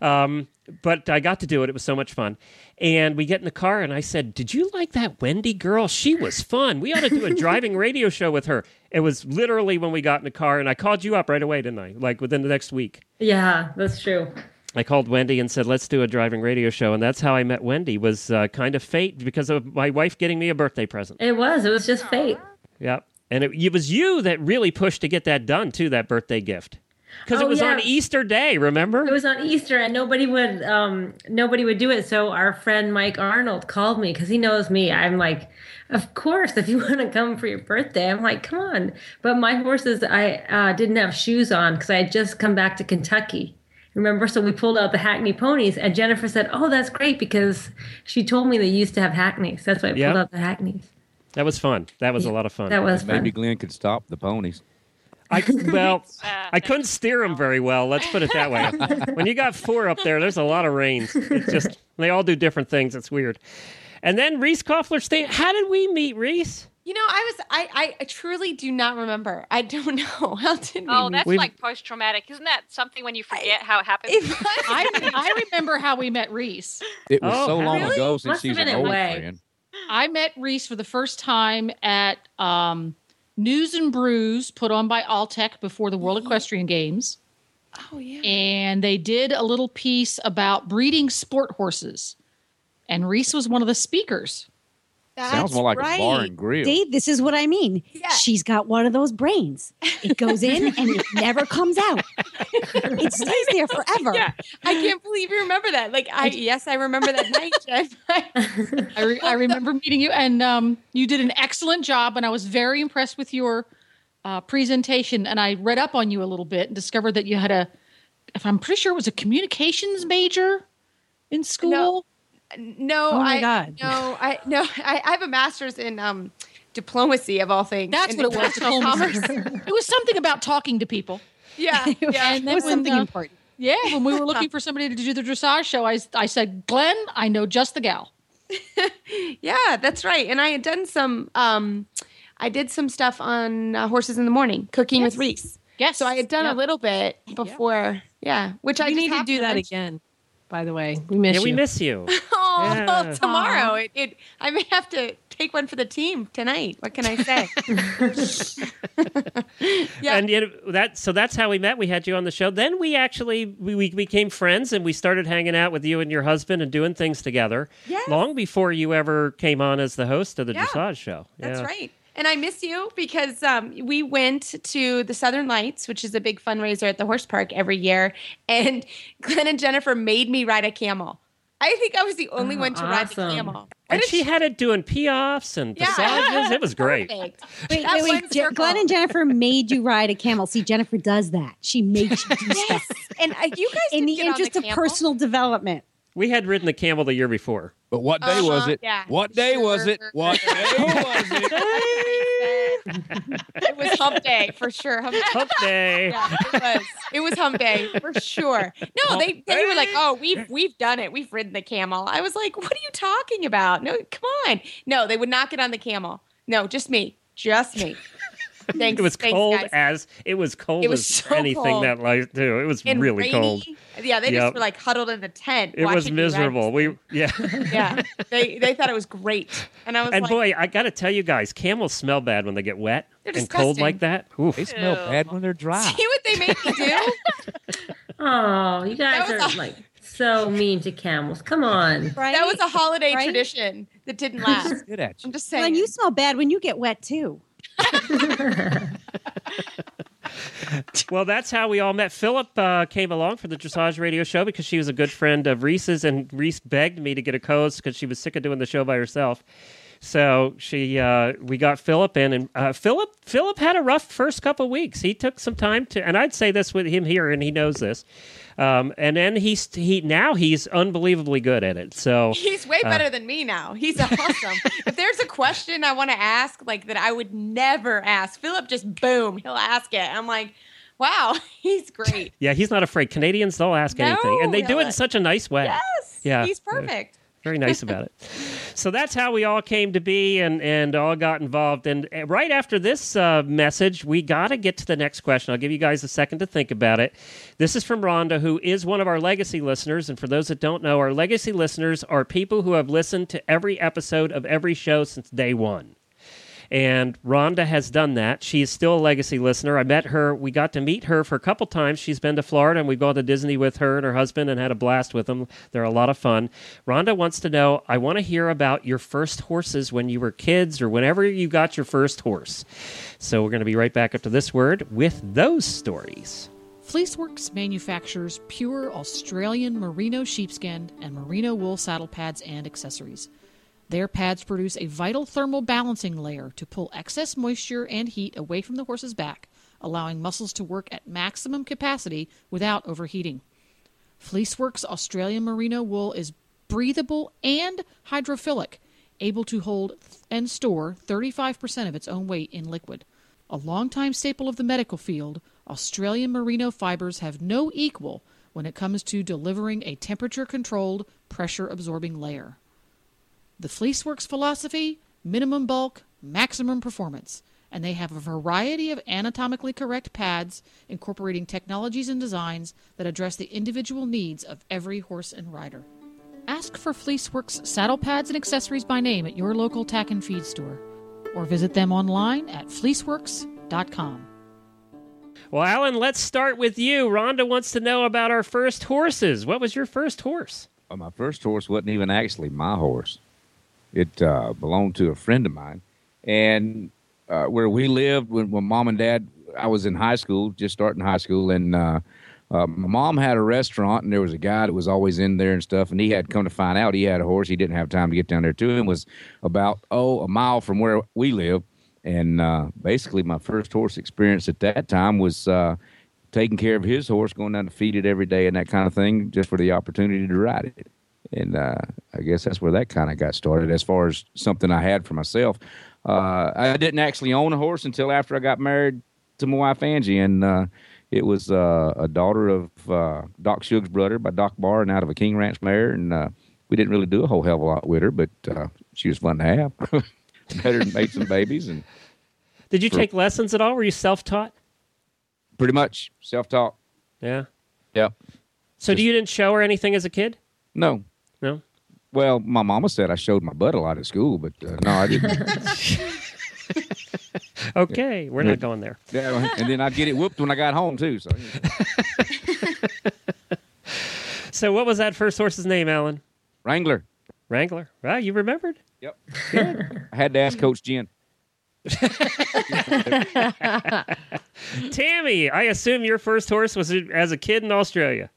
Speaker 1: Um, but I got to do it. It was so much fun. And we get in the car, and I said, Did you like that Wendy girl? She was fun. We ought to do a driving radio show with her. It was literally when we got in the car, and I called you up right away, didn't I? Like within the next week.
Speaker 8: Yeah, that's true.
Speaker 1: I called Wendy and said, "Let's do a driving radio show," and that's how I met Wendy. Was uh, kind of fate because of my wife getting me a birthday present.
Speaker 8: It was. It was just fate.
Speaker 1: Yep, and it, it was you that really pushed to get that done too. That birthday gift because
Speaker 8: Oh,
Speaker 1: it was
Speaker 8: yeah.
Speaker 1: on Easter Day. Remember?
Speaker 8: It was on Easter, and nobody would um nobody would do it. So our friend Mike Arnold called me because he knows me. I'm like, of course, if you want to come for your birthday, I'm like, come on. But my horses, I uh, didn't have shoes on because I had just come back to Kentucky. Remember, so we pulled out the Hackney ponies, and Jennifer said, "Oh, that's great," because she told me they used to have Hackneys. That's why I pulled
Speaker 1: Yep.
Speaker 8: out the Hackneys.
Speaker 1: That was fun. That was a lot of fun.
Speaker 8: That was
Speaker 5: Maybe
Speaker 8: fun.
Speaker 5: Glenn could stop the ponies.
Speaker 1: I could- well, I couldn't steer them very well. Let's put it that way. when you got four up there, there's a lot of reins. It's just they all do different things. It's weird. And then Reese Koffler stayed. How did we meet Reese?
Speaker 9: You know, I was I, I truly do not remember. I don't know. How did we
Speaker 3: Oh,
Speaker 9: meet?
Speaker 3: that's
Speaker 1: We've-
Speaker 3: like post traumatic. Isn't that something when you forget how it happened?
Speaker 9: If
Speaker 7: I, I remember how we met Reese.
Speaker 5: It was
Speaker 1: Oh,
Speaker 5: so long
Speaker 8: really?
Speaker 5: ago since
Speaker 8: Must
Speaker 5: she
Speaker 8: have
Speaker 5: was an old
Speaker 8: Way.
Speaker 5: friend.
Speaker 7: I met Reese for the first time at um, News and Brews put on by Alltech before the World Equestrian Games.
Speaker 9: oh yeah.
Speaker 7: And they did a little piece about breeding sport horses. And Reese was one of the speakers.
Speaker 5: Sounds more like a bar and grill.
Speaker 4: Dave, this is what I mean.
Speaker 9: Yeah.
Speaker 4: She's got one of those brains. It goes in and it never comes out. It stays there forever.
Speaker 9: Yeah, I can't believe you remember that. Like, I yes, I remember that night, Jen.
Speaker 7: I, re- I remember meeting you, and um, you did an excellent job. And I was very impressed with your uh, presentation. And I read up on you a little bit and discovered that you had a, if I'm pretty sure it was a communications major in school.
Speaker 9: no,
Speaker 6: Oh my
Speaker 9: I
Speaker 6: God.
Speaker 9: no, I no, I, I have a master's in um diplomacy of all things.
Speaker 7: That's
Speaker 9: in
Speaker 7: what it was. diplomacy.
Speaker 9: commerce.
Speaker 7: it was something about talking to people.
Speaker 9: Yeah, yeah.
Speaker 7: And
Speaker 4: It
Speaker 7: then
Speaker 4: was
Speaker 7: when,
Speaker 4: something
Speaker 7: uh,
Speaker 4: important.
Speaker 7: Yeah, when we were looking for somebody to do the dressage show, I, I said, Glenn, I know just the gal.
Speaker 9: Yeah, that's right. And I had done some. Um, I did some stuff on uh, horses in the morning, cooking with Reese.
Speaker 7: Yes.
Speaker 9: So I had done
Speaker 7: Yep.
Speaker 9: a little bit before. Yeah, which I
Speaker 6: we
Speaker 9: just
Speaker 6: need to do that
Speaker 9: mention.
Speaker 6: again. By the way, we miss
Speaker 1: yeah, we
Speaker 6: you.
Speaker 1: miss you.
Speaker 9: Oh,
Speaker 1: Yeah.
Speaker 9: tomorrow. It, it. I may have to take one for the team tonight. What can I say? Yeah.
Speaker 1: And yet that so that's how we met. We had you on the show. Then we actually we, we became friends and we started hanging out with you and your husband and doing things together.
Speaker 9: Yes.
Speaker 1: Long before you ever came on as the host of the
Speaker 9: Yeah.
Speaker 1: dressage show.
Speaker 9: That's
Speaker 1: Yeah.
Speaker 9: right. And I miss you because um, we went to the Southern Lights, which is a big fundraiser at the horse park every year. And Glenn and Jennifer made me ride a camel. I think I was the only
Speaker 8: Oh,
Speaker 9: one to ride the camel.
Speaker 1: And
Speaker 9: What a
Speaker 1: she had it doing piaffes and
Speaker 9: Yeah.
Speaker 1: dressages. It was great.
Speaker 9: Perfect.
Speaker 4: Wait,
Speaker 9: That
Speaker 4: wait, wait. Je- Glenn and Jennifer made you ride a camel. See, Jennifer does that. She makes you do stuff
Speaker 9: And uh, you guys
Speaker 4: in the
Speaker 9: get on
Speaker 4: interest of personal development.
Speaker 1: We had ridden the camel the year before.
Speaker 5: But what day was
Speaker 9: Uh-huh,
Speaker 5: it?
Speaker 9: yeah.
Speaker 5: What day was it? What day was it?
Speaker 9: It was hump day for sure. Hump day.
Speaker 1: Hump day.
Speaker 9: Yeah, it was. It was hump day for sure. No, they they were like, "Oh, we've we've done it. We've ridden the camel." I was like, "What are you talking about? No, come on." No, they would not get on the camel. No, just me, just me. Thanks.
Speaker 1: It was
Speaker 9: thanks,
Speaker 1: cold
Speaker 9: guys.
Speaker 1: as it was cold
Speaker 9: It was
Speaker 1: as
Speaker 9: so
Speaker 1: anything
Speaker 9: cold.
Speaker 1: that life too. It was
Speaker 9: And
Speaker 1: really
Speaker 9: rainy.
Speaker 1: cold.
Speaker 9: Yeah, they
Speaker 1: Yep.
Speaker 9: just were like huddled in the tent.
Speaker 1: It was
Speaker 9: watching me ride
Speaker 1: miserable. We yeah.
Speaker 9: yeah, they they thought it was great, and I was
Speaker 1: And
Speaker 9: like,
Speaker 1: boy, I got to tell you guys, camels smell bad when they get wet
Speaker 9: They're
Speaker 1: and cold like that. Oof.
Speaker 5: They smell
Speaker 3: Ew.
Speaker 5: bad when they're dry.
Speaker 9: "See what they made me do."
Speaker 8: Oh, you guys are
Speaker 9: a-
Speaker 8: like so mean to camels. Come on.
Speaker 4: Right?
Speaker 9: That was a holiday
Speaker 4: Right?
Speaker 9: tradition that didn't last.
Speaker 5: Good at you.
Speaker 9: I'm just saying.
Speaker 4: Glenn, you smell bad when you get wet too.
Speaker 1: Well, that's how we all met. Philip uh, came along for the dressage radio show because she was a good friend of Reese's, and Reese begged me to get a co-host because she was sick of doing the show by herself. So she, uh, we got Philip in, and uh, Philip, Philip had a rough first couple weeks. He took some time to, and I'd say this with him here, and he knows this. Um, and then he's he now he's unbelievably good at it. So
Speaker 9: He's way better than me now. He's awesome. if there's a question I want to ask, like that I would never ask, Philip just boom, he'll ask it. I'm like, Wow, he's great.
Speaker 1: Yeah, he's not afraid. Canadians don't ask
Speaker 9: No,
Speaker 1: anything, and they do it in such a nice way.
Speaker 9: Yes.
Speaker 1: Yeah.
Speaker 9: He's perfect.
Speaker 1: Very nice about it. So that's how we all came to be and, and all got involved. And uh, right after this uh, message, we got to get to the next question. I'll give you guys a second to think about it. This is from Rhonda, who is one of our legacy listeners. And for those that don't know, our legacy listeners are people who have listened to every episode of every show since day one. And Rhonda has done that. She is still a legacy listener. I met her. We got to meet her for a couple times. She's been to Florida, and we've gone to Disney with her and her husband and had a blast with them. They're a lot of fun. Rhonda wants to know I want to hear about your first horses when you were kids or whenever you got your first horse. So we're going to be right back up to this word with those stories.
Speaker 7: Fleeceworks manufactures pure Australian merino sheepskin and merino wool saddle pads and accessories. Their pads produce a vital thermal balancing layer to pull excess moisture and heat away from the horse's back, allowing muscles to work at maximum capacity without overheating. Fleeceworks Australian merino wool is breathable and hydrophilic, able to hold and store 35% of its own weight in liquid. A longtime staple of the medical field, Australian merino fibers have no equal when it comes to delivering a temperature controlled, pressure absorbing layer. The Fleeceworks philosophy minimum bulk, maximum performance, and they have a variety of anatomically correct pads incorporating technologies and designs that address the individual needs of every horse and rider. Ask for Fleeceworks saddle pads and accessories by name at your local tack and feed store, or visit them online at fleeceworks.com.
Speaker 1: Well, Alan, let's start with you. Rhonda wants to know about our first horses. What was your first horse?
Speaker 5: Well, my first horse wasn't even actually my horse. It uh, belonged to a friend of mine, and uh, where we lived when, when mom and dad, I was in high school, just starting high school, and uh, uh, my mom had a restaurant, and there was a guy that was always in there and stuff, and he had come to find out he had a horse. He didn't have time to get down there to him. Was about oh a mile from where we live, and uh, basically my first horse experience at that time was. Uh, taking care of his horse, going down to feed it every day and that kind of thing, just for the opportunity to ride it. And uh, I guess that's where that kind of got started as far as something I had for myself. Uh, I didn't actually own a horse until after I got married to my wife Angie, and uh, it was uh, a daughter of uh, Doc Shug's brother by Doc Bar and out of a King Ranch mare. And uh, we didn't really do a whole hell of a lot with her, but uh, she was fun to have. And made some babies, and
Speaker 1: Did you
Speaker 5: For-
Speaker 1: take lessons at all? Were you self taught?
Speaker 5: pretty much self taught.
Speaker 1: Yeah.
Speaker 5: Yeah.
Speaker 1: So do you didn't show her anything as a kid?
Speaker 5: No.
Speaker 1: No.
Speaker 5: Well, my mama said I showed my butt a lot at school, but uh, no, I didn't.
Speaker 1: Okay, we're not going there.
Speaker 5: Yeah, and then I'd get it whooped when I got home too. So
Speaker 1: So what was that first horse's name, Alan?
Speaker 5: Wrangler.
Speaker 1: Wrangler. Wow, you remembered?
Speaker 5: Yep. I had to ask Coach Jen.
Speaker 1: Tammy, I assume your first horse was as a kid in Australia.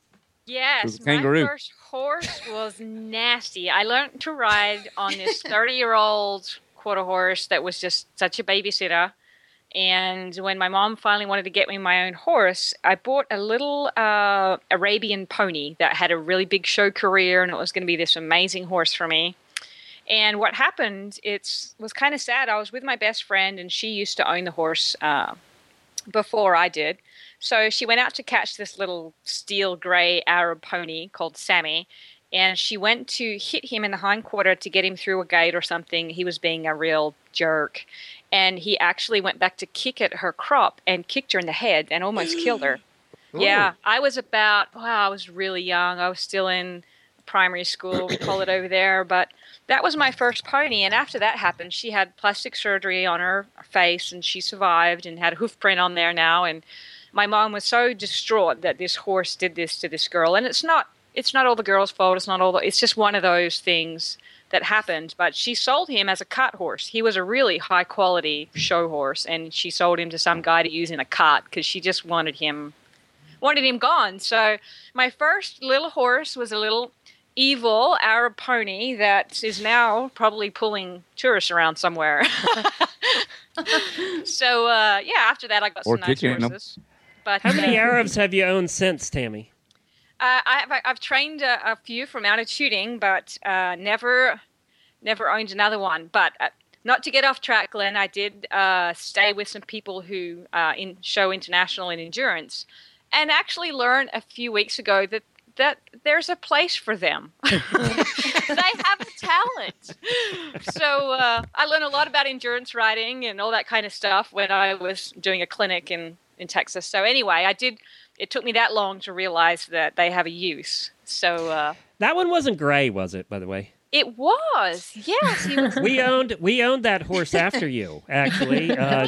Speaker 3: Yes,
Speaker 5: was a kangaroo.
Speaker 3: my first horse was nasty. I learned to ride on this 30 year old quarter horse that was just such a babysitter. And when my mom finally wanted to get me my own horse, I bought a little uh, Arabian pony that had a really big show career, and it was going to be this amazing horse for me. And what happened, it was kind of sad. I was with my best friend, and she used to own the horse uh, before I did. So she went out to catch this little steel gray Arab pony called Sammy, and she went to hit him in the hindquarter to get him through a gate or something. He was being a real jerk, and he actually went back to kick at her crop and kicked her in the head and almost killed her. Yeah, I was about wow, I was really young. I was still in primary school, we call it over there, but that was my first pony and after that happened, she had plastic surgery on her face and she survived and had a hoof print on there now and my mom was so distraught that this horse did this to this girl and it's not it's not all the girl's fault, it's not all the, it's just one of those things that happened, but she sold him as a cart horse. He was a really high quality show horse and she sold him to some guy to use in a cart because she just wanted him wanted him gone. So my first little horse was a little evil Arab pony that is now probably pulling tourists around somewhere. so uh, yeah, after that I got
Speaker 5: Or
Speaker 3: some nice
Speaker 5: 'em.
Speaker 3: Horses. But
Speaker 1: How many
Speaker 3: uh,
Speaker 1: Arabs have you owned since, Tammy?
Speaker 3: uh, I've, I've trained a, a few from altituding, but uh, never never owned another one. But uh, not to get off track, Glenn, I did uh, stay with some people who uh, in show international in endurance, and actually learned a few weeks ago that that there's a place for them. they have a talent. So uh, I learned a lot about endurance riding and all that kind of stuff when I was doing a clinic in in Texas. So anyway, I did. It took me that long to realize that they have a use. So uh,
Speaker 1: That one wasn't gray, was it? By the way,
Speaker 3: it was yes. Was
Speaker 1: we owned we owned that horse after you. Actually, uh,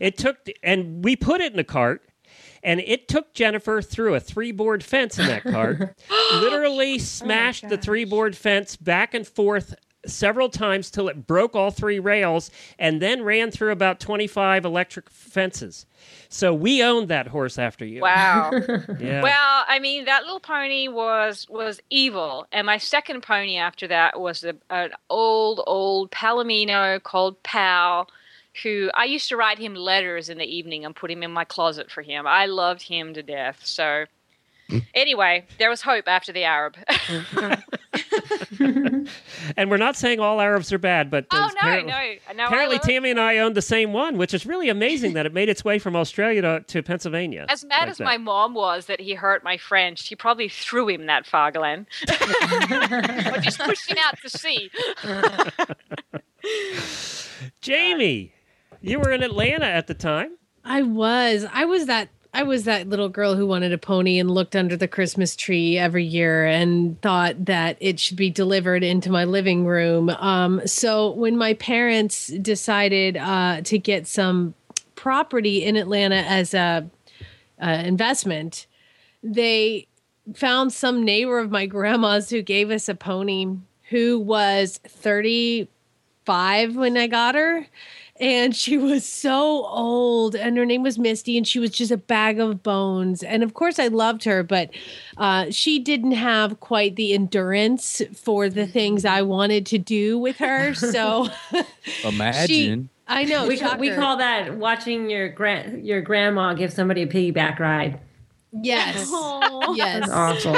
Speaker 1: it took and we put it in a cart. And it took Jennifer through a three board fence in that cart, literally smashed the three board fence back and forth several times till it broke all three rails, and then ran through about 25 electric fences. So we owned that horse after you.
Speaker 3: wow.
Speaker 1: Yeah.
Speaker 3: Well, I mean, that little pony was was evil, and my second pony after that was a, an old old Palomino called Pal, who I used to write him letters in the evening and put him in my closet for him. I loved him to death. So. Anyway, there was hope after the Arab.
Speaker 1: and we're not saying all Arabs are bad, but
Speaker 3: oh no,
Speaker 1: apparently,
Speaker 3: no, no.
Speaker 1: Apparently Tammy and I owned the same one, which is really amazing that it made its way from Australia to, to Pennsylvania.
Speaker 3: As mad
Speaker 1: like
Speaker 3: as
Speaker 1: that.
Speaker 3: my mom was that he hurt my French, she probably threw him that far, Glenn. or just pushed him out to sea.
Speaker 1: Jamie, you were in Atlanta at the time.
Speaker 6: I was. I was that. I was that little girl who wanted a pony and looked under the Christmas tree every year and thought that it should be delivered into my living room. Um, so when my parents decided uh, to get some property in Atlanta as a uh, investment, they found some neighbor of my grandma's who gave us a pony who was 35 when I got her. And she was so old, and her name was Misty, and she was just a bag of bones. And of course, I loved her, but uh, she didn't have quite the endurance for the things I wanted to do with her. So
Speaker 5: Imagine.
Speaker 6: I know.
Speaker 8: we, we call that watching your grand your grandma give somebody a piggyback ride.
Speaker 6: Yes, yes.
Speaker 8: That's awful.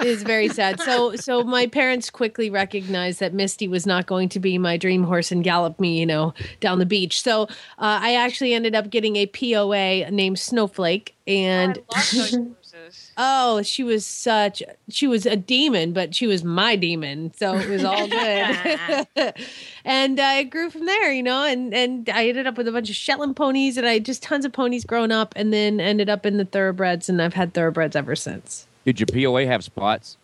Speaker 6: It is very sad. So so my parents quickly recognized that Misty was not going to be my dream horse and gallop me, you know, down the beach. So uh, I actually ended up getting a POA named Snowflake, and
Speaker 3: I love
Speaker 6: oh, she was such she was a demon, but she was my demon, so it was all good. and uh, it grew from there, you know, and and I ended up with a bunch of Shetland ponies, and I had just tons of ponies growing up, and then ended up in the thoroughbreds, and I've had thoroughbreds ever since.
Speaker 5: Did your POA have spots?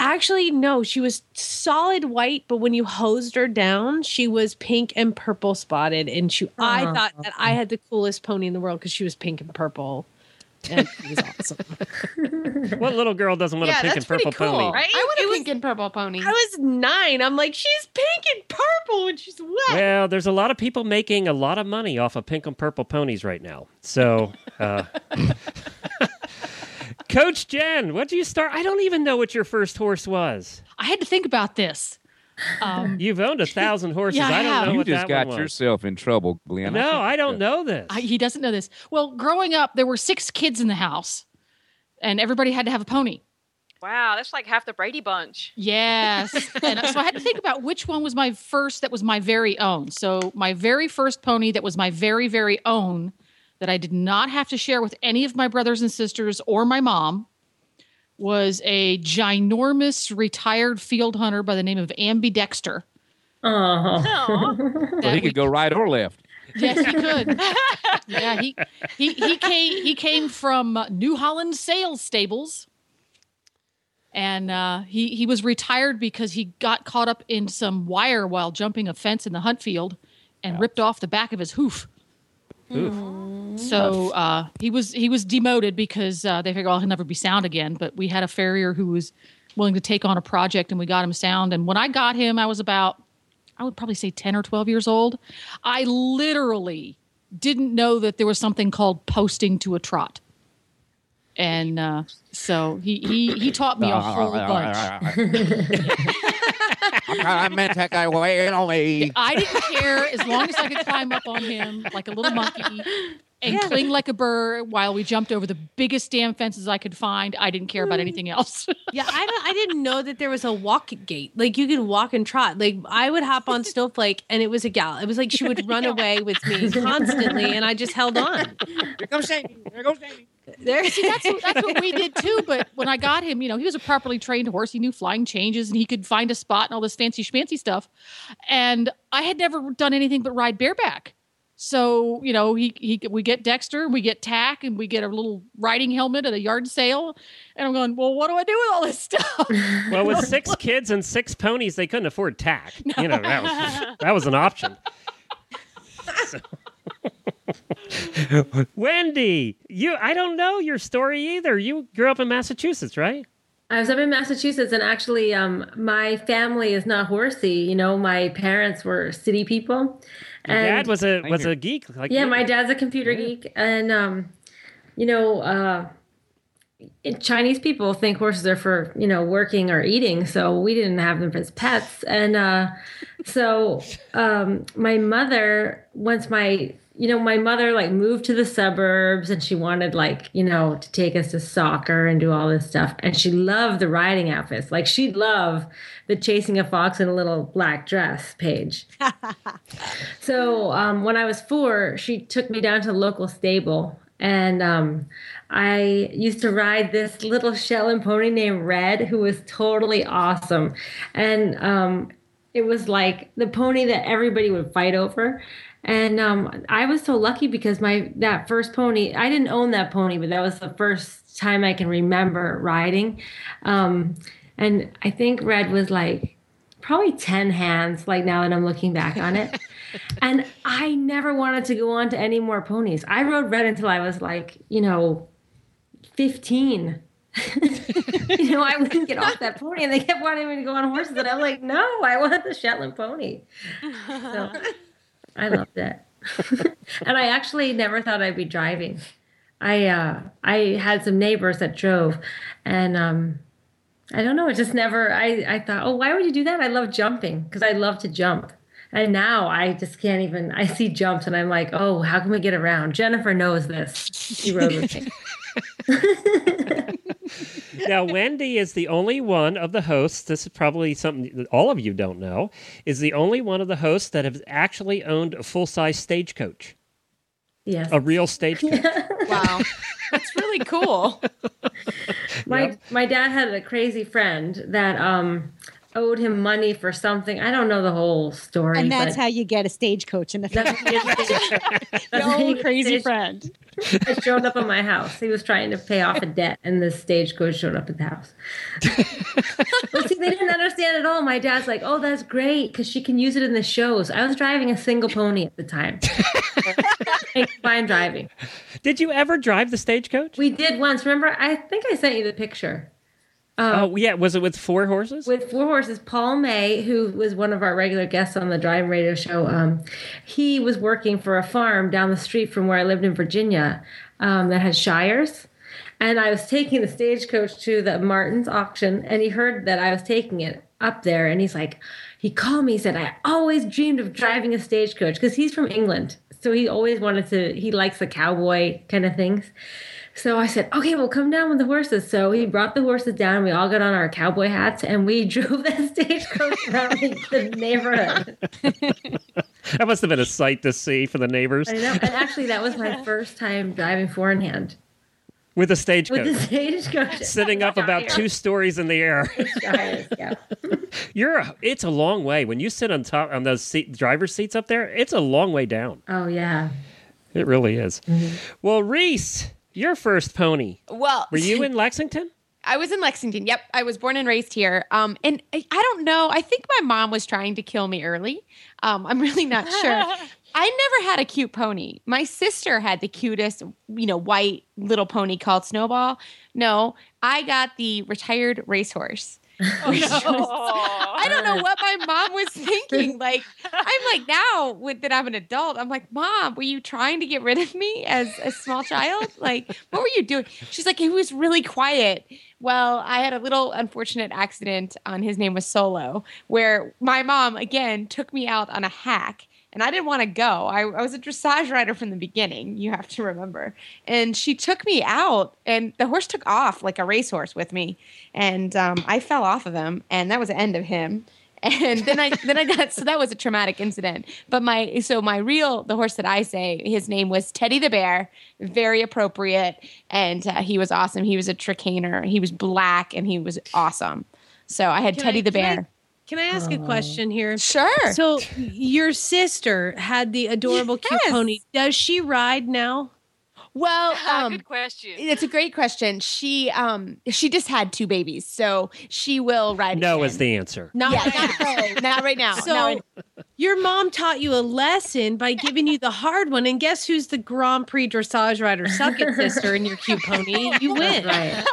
Speaker 6: Actually, no, she was solid white, but when you hosed her down, she was pink and purple spotted. And she, I thought that I had the coolest pony in the world because she was pink and purple. And it was awesome.
Speaker 1: What little girl doesn't want
Speaker 9: yeah,
Speaker 1: a pink and purple
Speaker 9: cool.
Speaker 1: pony?
Speaker 9: Right? I want a pink and purple pony.
Speaker 6: I was nine. I'm like, she's pink and purple and she's wet.
Speaker 1: Well, there's a lot of people making a lot of money off of pink and purple ponies right now. So, uh, Coach Jen, what do you start? I don't even know what your first horse was.
Speaker 7: I had to think about this. Um,
Speaker 1: You've owned a thousand horses.
Speaker 7: Yeah, I
Speaker 1: I don't
Speaker 7: have.
Speaker 1: know
Speaker 5: you
Speaker 1: what
Speaker 5: just
Speaker 1: that
Speaker 5: got
Speaker 1: one was.
Speaker 5: yourself in trouble, Glenn.
Speaker 1: No,
Speaker 5: think-
Speaker 1: I don't know this.
Speaker 7: I, he doesn't know this. Well, growing up, there were six kids in the house, and everybody had to have a pony.
Speaker 3: Wow, that's like half the Brady Bunch.
Speaker 7: Yes. and so I had to think about which one was my first that was my very own. So my very first pony that was my very, very own that I did not have to share with any of my brothers and sisters or my mom was a ginormous retired field hunter by the name of Ambidexter.
Speaker 8: Oh,
Speaker 5: Well, he could go right or left.
Speaker 7: Yes, he could. yeah, he he he came he came from uh, New Holland Sales Stables, and uh, he he was retired because he got caught up in some wire while jumping a fence in the hunt field, and ripped off the back of his hoof.
Speaker 1: Oof.
Speaker 7: So uh, he was he was demoted because uh, they figured, oh, he'll never be sound again. But we had a farrier who was willing to take on a project, and we got him sound. And when I got him, I was about I would probably say 10 or 12 years old. I literally didn't know that there was something called posting to a trot. And uh, so he, he he taught me a whole bunch.
Speaker 5: I meant to go away away.
Speaker 7: I didn't care as long as I could climb up on him like a little monkey. and cling like a burr while we jumped over the biggest damn fences I could find. I didn't care about anything else.
Speaker 6: Yeah, I don't, I didn't know that there was a walk gait. Like you could walk and trot. Like I would hop on Snowflake and it was a gal. It was like she would run away with me constantly and I just held on.
Speaker 5: Here comes Sammy. Here goes Sammy.
Speaker 6: There
Speaker 7: See, that's what, that's what we did too. But when I got him, you know, he was a properly trained horse. He knew flying changes and he could find a spot and all this fancy schmancy stuff. And I had never done anything but ride bareback. So you know, he he we get Dexter, we get tack, and we get a little riding helmet at a yard sale. And I'm going, well, what do I do with all this stuff?
Speaker 1: Well, with six kids and six ponies, they couldn't afford tack. You know, that was, that was an option. So- Wendy, you I don't know your story either. You grew up in Massachusetts, right?
Speaker 8: I was up in Massachusetts, and actually, um, my family is not horsey. You know, my parents were city people.
Speaker 1: Your
Speaker 8: And
Speaker 1: dad was a was a geek. Like
Speaker 8: yeah,
Speaker 1: you.
Speaker 8: my dad's a computer geek, and um, you know, uh, Chinese people think horses are for you know working or eating, so we didn't have them as pets. And uh, so um, my mother, once my you know my mother like moved to the suburbs, and she wanted like you know to take us to soccer and do all this stuff, and she loved the riding outfits. Like she'd love the chasing a fox in a little black dress page. So um, when I was four, she took me down to the local stable, and um, I used to ride this little Shetland pony named Red, who was totally awesome, and um, it was like the pony that everybody would fight over. And um, I was so lucky because my that first pony, I didn't own that pony, but that was the first time I can remember riding. Um, and I think Red was like probably 10 hands like now that I'm looking back on it. and I never wanted to go on to any more ponies. I rode Red until I was like, you know, 15. you know, I wouldn't get off that pony and they kept wanting me to go on horses. And I'm like, no, I want the Shetland pony. So I loved it. and I actually never thought I'd be driving. I uh I had some neighbors that drove and um I don't know. It just never. I I thought, oh, why would you do that? I love jumping because I love to jump. And now I just can't even. I see jumps and I'm like, oh, how can we get around? Jennifer knows this. She rode with me.
Speaker 1: now, Wendy is the only one of the hosts. This is probably something that all of you don't know. Is the only one of the hosts that has actually owned a full size stagecoach,
Speaker 8: Yes.
Speaker 1: a real stagecoach.
Speaker 9: Wow. That's really cool.
Speaker 8: My my dad had a crazy friend that um owed him money for something. I don't know the whole story.
Speaker 4: And that's how you get a stagecoach in the
Speaker 8: that's
Speaker 4: family. no crazy friend.
Speaker 8: I showed up at my house. He was trying to pay off a debt, and the stagecoach showed up at the house. but see, they didn't understand at all. My dad's like, "Oh, that's great because she can use it in the shows." I was driving a single pony at the time. Fine driving.
Speaker 1: Did you ever drive the stagecoach?
Speaker 8: We did once. Remember? I think I sent you the picture.
Speaker 1: Oh, yeah. Was it with four horses?
Speaker 8: with four horses paul may who was one of our regular guests on the drive radio show um, he was working for a farm down the street from where i lived in virginia um, that had shires and i was taking the stagecoach to the martin's auction and he heard that i was taking it up there and he's like he called me he said i always dreamed of driving a stagecoach because he's from england so he always wanted to he likes the cowboy kind of things so I said, okay, well, come down with the horses. So he brought the horses down. We all got on our cowboy hats and we drove that stagecoach around the neighborhood.
Speaker 1: That must have been a sight to see for the neighbors
Speaker 8: I know. And actually, that was my first time driving four in hand
Speaker 1: with a stagecoach.
Speaker 8: with
Speaker 1: stagecoach.
Speaker 8: the stagecoach.
Speaker 1: Sitting up about two stories in the air.
Speaker 8: Shires, yeah.
Speaker 1: You're a, it's a long way. When you sit on top on those seat, driver's seats up there, it's a long way down.
Speaker 8: Oh, yeah.
Speaker 1: It really is. Mm-hmm. Well, Reese, your first pony.
Speaker 9: Well,
Speaker 1: Were you in Lexington?
Speaker 9: I was in Lexington. Yep, I was born and raised here. Um, and I, I don't know. I think my mom was trying to kill me early. Um, I'm really not sure. I never had a cute pony. My sister had the cutest, you know, white little pony called Snowball. No, I got the retired racehorse. Oh, I don't know what my mom was thinking. Like, I'm like now with that I'm an adult, I'm like, Mom, were you trying to get rid of me as a small child? Like, what were you doing? She's like, he was really quiet. Well, I had a little unfortunate accident on his name was Solo, where my mom again took me out on a hack and I didn't want to go. I, I was a dressage rider from the beginning, you have to remember. And she took me out, and the horse took off like a racehorse with me. And um, I fell off of him, and that was the end of him. And then I then I got so that was a traumatic incident. But my so my real the horse that I say his name was Teddy the Bear, very appropriate, and uh, he was awesome. He was a Trakehner. He was black and he was awesome. So I had
Speaker 6: Can
Speaker 9: Teddy
Speaker 6: I-
Speaker 9: the Bear.
Speaker 6: Can I ask a question here?
Speaker 9: Sure.
Speaker 6: So your sister had the adorable cute pony. Does she ride now?
Speaker 9: Well, um,
Speaker 3: Good question.
Speaker 9: It's a great question. She um she just had two babies, so she will ride.
Speaker 1: No
Speaker 9: again.
Speaker 1: is the answer.
Speaker 6: Not
Speaker 9: yeah,
Speaker 6: right
Speaker 9: not, not right now.
Speaker 6: So
Speaker 9: Not right-
Speaker 6: your mom taught you a lesson by giving you the hard one, and guess who's the Grand Prix dressage rider? Suck it, sister, and your cute pony. You win.
Speaker 8: Right.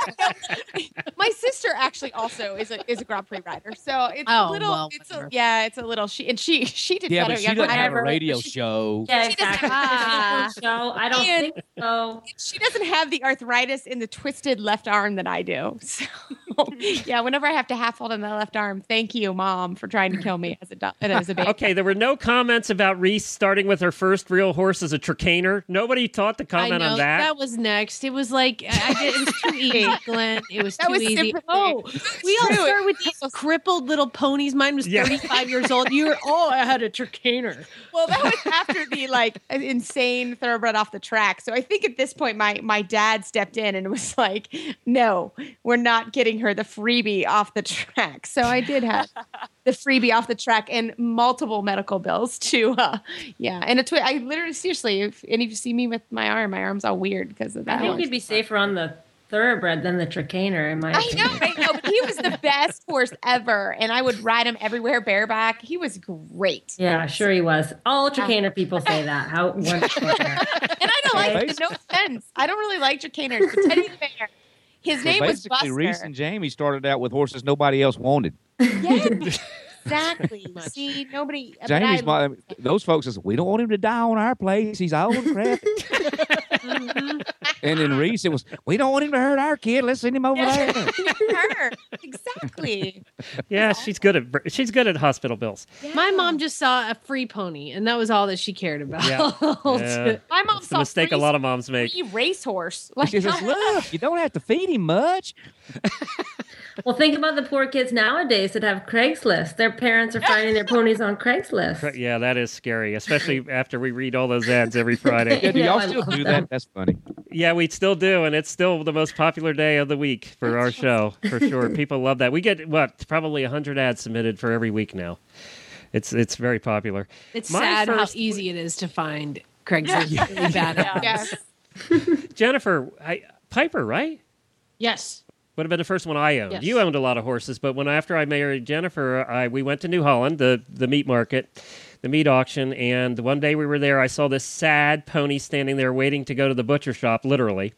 Speaker 9: my sister actually also is a is a Grand Prix rider, so it's
Speaker 6: Oh,
Speaker 9: a little.
Speaker 6: well,
Speaker 9: it's a, yeah, it's a little. She and she she did
Speaker 5: Yeah,
Speaker 9: better.
Speaker 5: but she
Speaker 9: younger
Speaker 5: doesn't
Speaker 9: I
Speaker 5: have a radio
Speaker 9: she-
Speaker 5: show.
Speaker 8: Yeah, exactly.
Speaker 9: Ah.
Speaker 8: So I don't
Speaker 9: And-
Speaker 8: think so.
Speaker 9: She doesn't have the arthritis in the twisted left arm that I do. So yeah, whenever I have to half hold on my left arm, thank you, mom, for trying to kill me as a do- as a baby.
Speaker 1: Okay, there were no comments about Reese starting with her first real horse as a Trakehner. Nobody thought to
Speaker 6: I
Speaker 1: comment
Speaker 6: know
Speaker 1: on that.
Speaker 6: That was next. It was like I, I did, it was too easy, Glenn. It was
Speaker 9: That
Speaker 6: too
Speaker 9: was
Speaker 6: easy.
Speaker 9: sympathy.
Speaker 6: Oh, we all
Speaker 9: true.
Speaker 6: start with these crippled little ponies. Mine was
Speaker 1: Yeah.
Speaker 6: 35 years old. You were oh, I had a Trakehner.
Speaker 9: Well, that was after the like insane thoroughbred off the track. So I think at this point, my my dad stepped in and was like, "No, we're not getting her the freebie off the track." So I did have the freebie off the track and multiple medical bills to, uh, yeah, and a twi- I literally seriously, if any of you see me with my arm, my arm's all weird because of that.
Speaker 8: I think
Speaker 9: one.
Speaker 8: you'd be safer on the thoroughbred than the Trakehner, in my
Speaker 9: I
Speaker 8: opinion.
Speaker 9: know, right? No, but he was the best horse ever, and I would ride him everywhere bareback. He was great.
Speaker 8: Yeah, sure he was. All Trakehner people say that. How wonderful.
Speaker 9: And I don't like it. No offense. I don't really like Trakehners, but Teddy the Bear, his
Speaker 5: So
Speaker 9: name was Buster.
Speaker 5: Reese and Jamie started out with horses nobody else wanted.
Speaker 9: Yes, exactly. See, nobody.
Speaker 5: Jamie's my, those folks says we don't want him to die on our place. He's old and crafty. Mm-hmm. And then Reese, it was we don't want him to hurt our kid. Let's send him over there.
Speaker 9: her. Exactly.
Speaker 1: yeah, she's good at she's good at hospital bills.
Speaker 6: My mom just saw a free pony, and that was all that she cared about.
Speaker 1: Yeah. Yeah.
Speaker 9: My mom
Speaker 1: It's the
Speaker 9: saw
Speaker 1: mistake a lot of moms make.
Speaker 9: free racehorse. Like,
Speaker 5: she says, look, you don't have to feed him much.
Speaker 8: Well, think about the poor kids nowadays that have Craigslist. Their parents are finding their ponies on Craigslist.
Speaker 1: Yeah, that is scary, especially after we read all those ads every Friday.
Speaker 5: Yeah, do y'all
Speaker 8: I
Speaker 5: still do
Speaker 8: them.
Speaker 5: that? That's funny.
Speaker 1: Yeah, we still do, and it's still the most popular day of the week for our show, for sure. People love that. We get what probably hundred ads submitted for every week now. It's it's very popular.
Speaker 6: It's
Speaker 1: My
Speaker 6: sad how easy it is to find Craigslist really bad. at
Speaker 9: yes.
Speaker 1: Jennifer I, Piper, right?
Speaker 6: Yes.
Speaker 1: Would have been the first one I owned.
Speaker 6: Yes.
Speaker 1: You owned a lot of horses, but when after I married Jennifer, I we went to New Holland, the the meat market, the meat auction, and one day we were there. I saw this sad pony standing there waiting to go to the butcher shop, literally.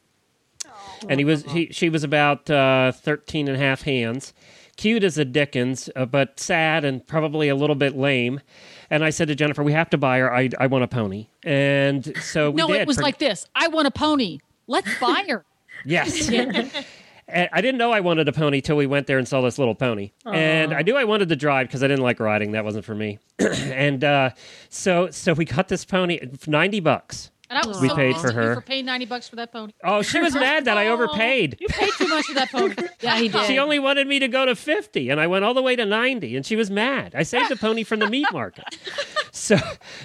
Speaker 1: And he was he, she was about uh, 13 and a half hands, cute as a Dickens, uh, but sad and probably a little bit lame. And I said to Jennifer, "We have to buy her. I, I want a pony." And so we
Speaker 7: no, it was
Speaker 1: for-
Speaker 7: like this. I want a pony. Let's buy her.
Speaker 1: Yes. And I didn't know I wanted a pony till we went there and saw this little pony. And I knew I wanted to drive because I didn't like riding. That wasn't for me. and uh, so so we got this pony, ninety bucks.
Speaker 7: And I was
Speaker 1: We
Speaker 7: so
Speaker 1: paid for her.
Speaker 7: for paying ninety bucks for that pony.
Speaker 1: Oh, she was mad that I overpaid.
Speaker 7: You paid too much for that pony.
Speaker 6: Yeah, he did.
Speaker 1: She only wanted me to go to 50, and I went all the way to 90, and she was mad. I saved the pony from the meat market. So,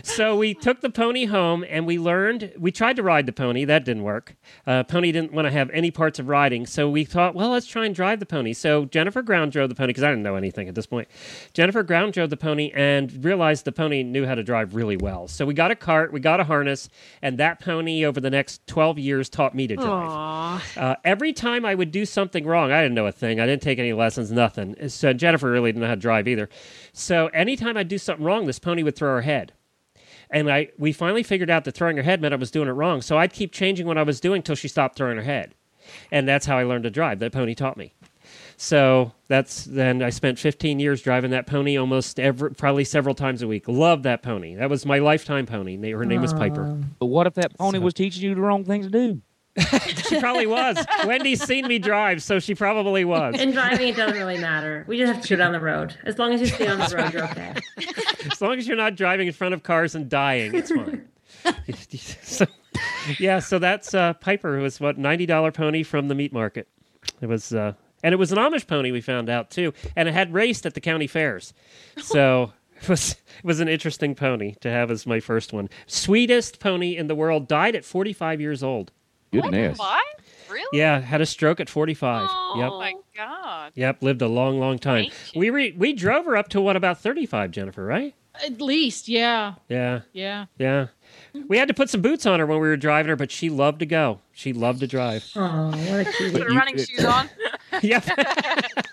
Speaker 1: so we took the pony home, and we learned. We tried to ride the pony. That didn't work. Uh, pony didn't want to have any parts of riding. So we thought, well, let's try and drive the pony. So Jennifer ground drove the pony because I didn't know anything at this point. Jennifer ground drove the pony and realized the pony knew how to drive really well. So we got a cart, we got a harness, and that pony over the next 12 years taught me to drive. Uh, every time I would do something wrong, I didn't know a thing. I didn't take any lessons, nothing. So Jennifer really didn't know how to drive either. So anytime I'd do something wrong, this pony would throw her head. And I we finally figured out that throwing her head meant I was doing it wrong. So I'd keep changing what I was doing till she stopped throwing her head. And that's how I learned to drive. That pony taught me. So that's then I spent 15 years driving that pony almost every probably several times a week. Loved that pony. That was my lifetime pony. Her name was Piper.
Speaker 5: But what if that pony was teaching you the wrong thing to do?
Speaker 1: She probably was. Wendy's seen me drive, so she probably was.
Speaker 8: In driving, it doesn't really matter. We just have to go down the road. As long as you stay on the road, you're okay.
Speaker 1: As long as you're not driving in front of cars and dying, it's fine. so, yeah, so that's uh, Piper. It was what ninety dollar pony from the meat market. It was, uh, and it was an Amish pony. We found out too, and it had raced at the county fairs. So it was it was an interesting pony to have as my first one. Sweetest pony in the world. Died at forty five years old.
Speaker 5: Goodness.
Speaker 3: What? Really?
Speaker 1: Yeah, had a stroke at forty five.
Speaker 3: Oh
Speaker 1: Yep.
Speaker 3: my god.
Speaker 1: Yep, lived a long, long time. We re- we drove her up to what about thirty five, Jennifer? Right?
Speaker 7: At least, yeah,
Speaker 1: Yeah,
Speaker 7: yeah.
Speaker 1: yeah. We had to put some boots on her when we were driving her, but she loved to go. She loved to drive.
Speaker 8: Oh, what a cutie.
Speaker 3: Put her
Speaker 5: you-
Speaker 3: running
Speaker 5: it-
Speaker 3: shoes on.
Speaker 1: yep.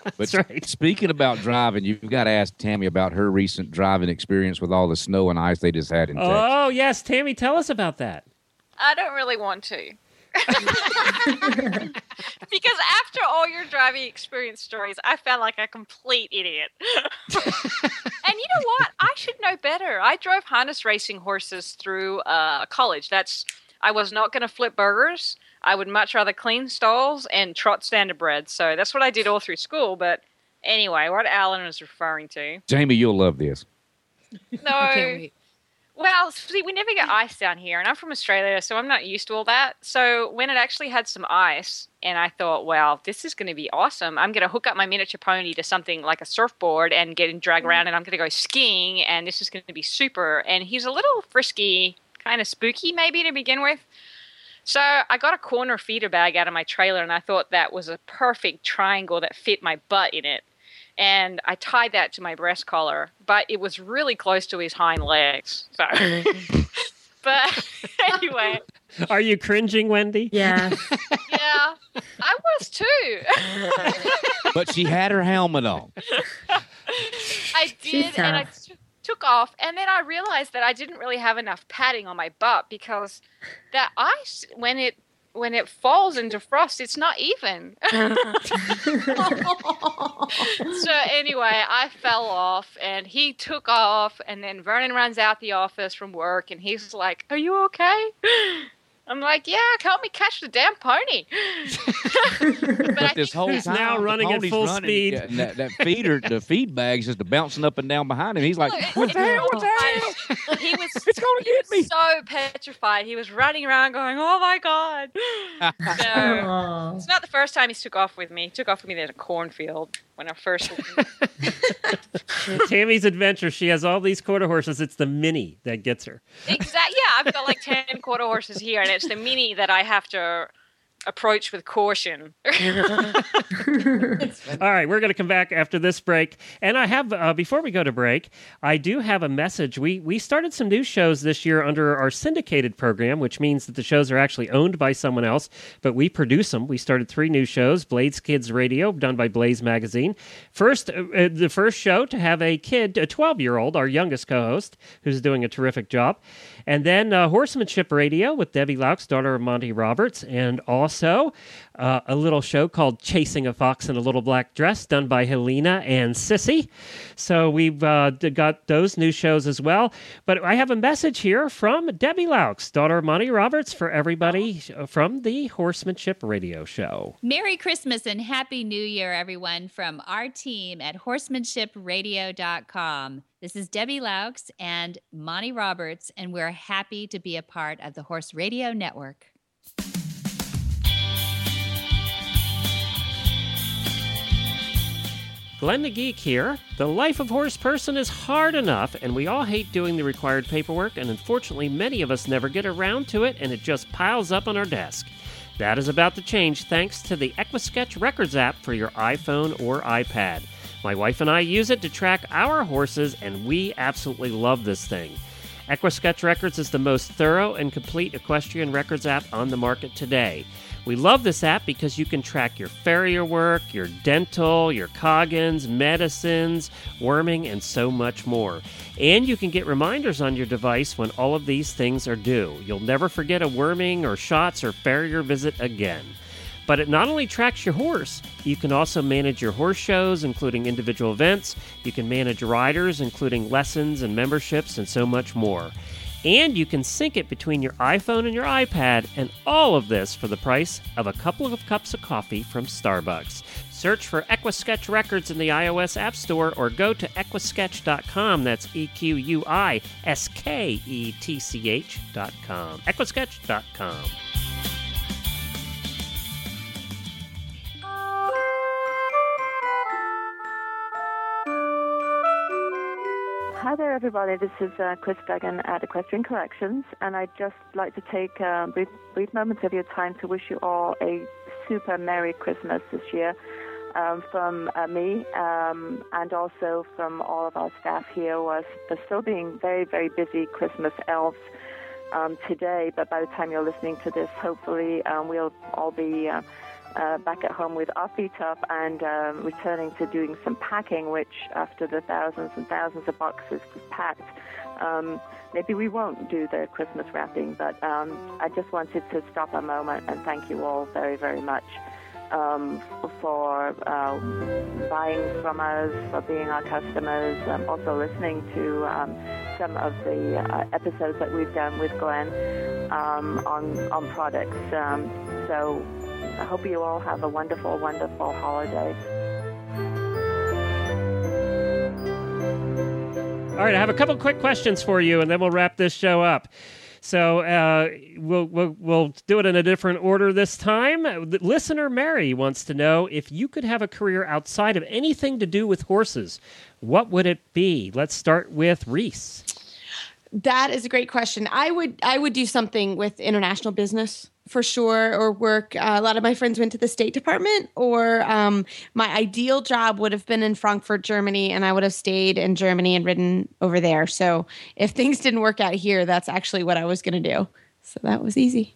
Speaker 5: But
Speaker 1: That's right.
Speaker 5: speaking about driving, you've got to ask Tammy about her recent driving experience with all the snow and ice they just had in Texas.
Speaker 1: Oh yes, Tammy, tell us about that.
Speaker 3: I don't really want to. because after all your driving experience stories, I felt like a complete idiot. and you know what? I should know better. I drove harness racing horses through uh, college. That's I was not going to flip burgers. I would much rather clean stalls and trot standardbred. So that's what I did all through school. But anyway, what Alan was referring to.
Speaker 5: Jamie, you'll love this.
Speaker 3: No,
Speaker 6: I can't wait.
Speaker 3: Well, see, we never get ice down here, and I'm from Australia, so I'm not used to all that. So when it actually had some ice, and I thought, wow, this is going to be awesome. I'm going to hook up my miniature pony to something like a surfboard and get him drag mm. around, and I'm going to go skiing, and this is going to be super. And he's a little frisky, kind of spooky, maybe to begin with. So I got a corner feeder bag out of my trailer, and I thought that was a perfect triangle that fit my butt in it. And I tied that to my breast collar, but it was really close to his hind legs. So, but anyway,
Speaker 1: Are you cringing, Wendy?
Speaker 8: Yeah.
Speaker 3: yeah, I was too.
Speaker 5: But she had her helmet on.
Speaker 3: I did, and I took off, and then I realized that I didn't really have enough padding on my butt because that ice, when it when it falls into frost, it's not even. so anyway, I fell off, and he took off, and then Vernon runs out the office from work, and he's like, "Are you okay?" I'm like, "Yeah, help me catch the damn pony." but
Speaker 5: But this
Speaker 3: think
Speaker 5: whole
Speaker 1: He's
Speaker 5: time,
Speaker 1: now running at full
Speaker 5: running,
Speaker 1: speed.
Speaker 5: yeah, that, that feeder, the feed bag's just bouncing up and down behind him. He's like,
Speaker 3: Look,
Speaker 5: "What the hell? What the hell?"
Speaker 3: He was
Speaker 5: It's gonna get me.
Speaker 3: so petrified. He was running around going, "Oh my god!" so it's not the first time he's took off with me. He took off with me in a cornfield when I first.
Speaker 1: Tammy's adventure. She has all these quarter horses. It's the mini that gets her.
Speaker 3: exactly. Yeah, I've got like ten quarter horses here, and it's the mini that I have to approach with caution.
Speaker 1: All right, we're going to come back after this break, and I have uh, before we go to break, I do have a message. We we started some new shows this year under our syndicated program, which means that the shows are actually owned by someone else, but we produce them. We started three new shows: Blaze Kids Radio, done by Blaze Magazine. First, uh, uh, the first show to have a kid, a twelve year old, our youngest co-host, who's doing a terrific job, and then uh, Horsemanship Radio with Debbie Loucks, daughter of Monty Roberts, and also uh, a little show called Chasing a Fox in a Little Black Dress, done by Helena and Sissy. So we've uh, got those new shows as well. But I have a message here from Debbie Loucks, daughter of Monty Roberts, for everybody uh, from the Horsemanship Radio Show.
Speaker 10: Merry Christmas and Happy New Year, everyone, from our team at horsemanshipradio.com. This is Debbie Loucks and Monty Roberts, and we're happy to be a part of the Horse Radio Network.
Speaker 1: Glenn the Geek here. The life of horse person is hard enough, and we all hate doing the required paperwork, and unfortunately, many of us never get around to it, and it just piles up on our desk. That is about to change thanks to the Equisketch Records app for your iPhone or iPad. My wife and I use it to track our horses, and we absolutely love this thing. Equisketch Records is the most thorough and complete equestrian records app on the market today. We love this app because you can track your farrier work, your dental, your coggins, medicines, worming, and so much more. And you can get reminders on your device when all of these things are due. You'll never forget a worming or shots or farrier visit again. But it not only tracks your horse, you can also manage your horse shows, including individual events. You can manage riders, including lessons and memberships, and so much more. And you can sync it between your iPhone and your iPad, and all of this for the price of a couple of cups of coffee from Starbucks. Search for Equisketch Records in the iOS App Store or go to equisketch.com. That's E Q U I S K E T C H.com. Equisketch.com.
Speaker 11: Hi there, everybody. This is uh, Chris Duggan at Equestrian Collections, and I'd just like to take uh, brief, brief moments of your time to wish you all a super Merry Christmas this year um, from uh, me um, and also from all of our staff here who are still being very, very busy Christmas elves um, today. But by the time you're listening to this, hopefully um, we'll all be uh, uh, back at home with our feet up and um, returning to doing some packing, which after the thousands and thousands of boxes packed, um, maybe we won't do the Christmas wrapping. But um, I just wanted to stop a moment and thank you all very, very much um, for uh, buying from us, for being our customers, um, also listening to some of the uh, episodes that we've done with Glenn on on products. So I hope you all have a wonderful, wonderful holiday.
Speaker 1: All right, I have a couple quick questions for you, and then we'll wrap this show up. So uh, we'll, we'll we'll do it in a different order this time. Listener Mary wants to know if you could have a career outside of anything to do with horses, what would it be? Let's start with Reese.
Speaker 9: That is a great question. I would I would do something with international business for sure, or work. Uh, a lot of my friends went to the State Department, or um, my ideal job would have been in Frankfurt, Germany, and I would have stayed in Germany and ridden over there. So if things didn't work out here, that's actually what I was going to do. So that was easy.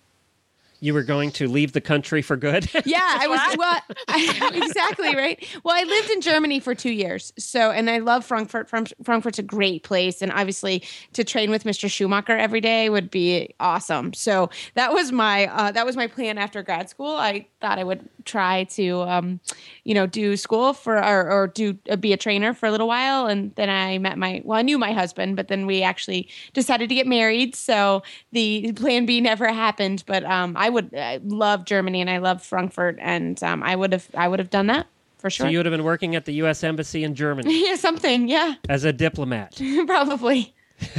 Speaker 1: You were going to leave the country for good.
Speaker 9: Yeah, I was well, I, exactly right. Well, I lived in Germany for two years, so and I love Frankfurt. Frankfurt's a great place, and obviously to train with Mr. Schumacher every day would be awesome. So that was my uh, that was my plan after grad school. I thought I would try to, um, you know, do school for or, or do uh, be a trainer for a little while, and then I met my well, I knew my husband, but then we actually decided to get married. So the plan B never happened, but um, I would I love Germany and I love Frankfurt, and um, I would have I would have done that for
Speaker 1: So
Speaker 9: sure.
Speaker 1: you would have been working at the U.S. Embassy in Germany
Speaker 9: yeah, something. Yeah,
Speaker 1: as a diplomat.
Speaker 9: probably.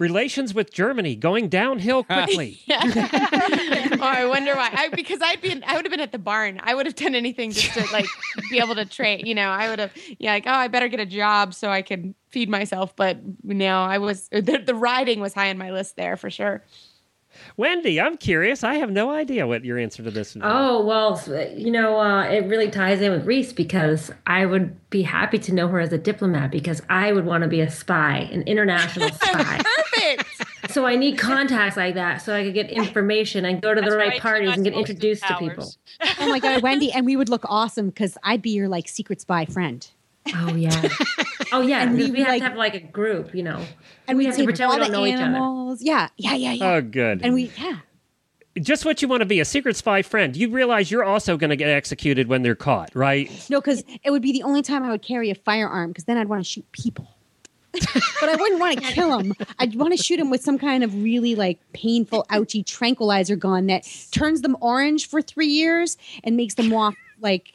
Speaker 1: Relations with Germany going downhill quickly.
Speaker 9: Yeah. oh, I wonder why. I, because I'd been, I would have been at the barn. I would have done anything just to like be able to train. You know, I would have, yeah, like, oh, I better get a job so I can feed myself. But no, I was the, the riding was high on my list there for sure.
Speaker 1: Wendy, I'm curious. I have no idea what your answer to this would be.
Speaker 8: Oh, well, you know, uh, it really ties in with Reese because I would be happy to know her as a diplomat because I would want to be a spy, an international spy.
Speaker 9: Perfect.
Speaker 8: so I need contacts like that so I could get information and go to the right
Speaker 3: right,
Speaker 8: parties and get introduced to
Speaker 3: Powers.
Speaker 8: people.
Speaker 4: Oh my god, Wendy, and we would look awesome because I'd be your like secret spy friend.
Speaker 8: Oh, yeah. Oh, yeah.
Speaker 4: And
Speaker 8: because
Speaker 4: we
Speaker 8: we have
Speaker 4: like-
Speaker 8: to have like a group, you know.
Speaker 4: And
Speaker 8: we
Speaker 4: we'd
Speaker 8: have to
Speaker 4: take
Speaker 8: pretend we
Speaker 4: all
Speaker 8: don't
Speaker 4: the
Speaker 8: know each other.
Speaker 4: animals. Yeah, yeah, yeah, yeah.
Speaker 1: Oh, good.
Speaker 4: and we, yeah.
Speaker 1: Just what you want to be a secret spy friend. You realize you're also going to get executed when they're caught, right?
Speaker 4: No, because it would be the only time I would carry a firearm because then I'd want to shoot people. but I wouldn't want to kill them. I'd want to shoot them with some kind of really like painful, ouchy tranquilizer gun that turns them orange for three years and makes them walk like,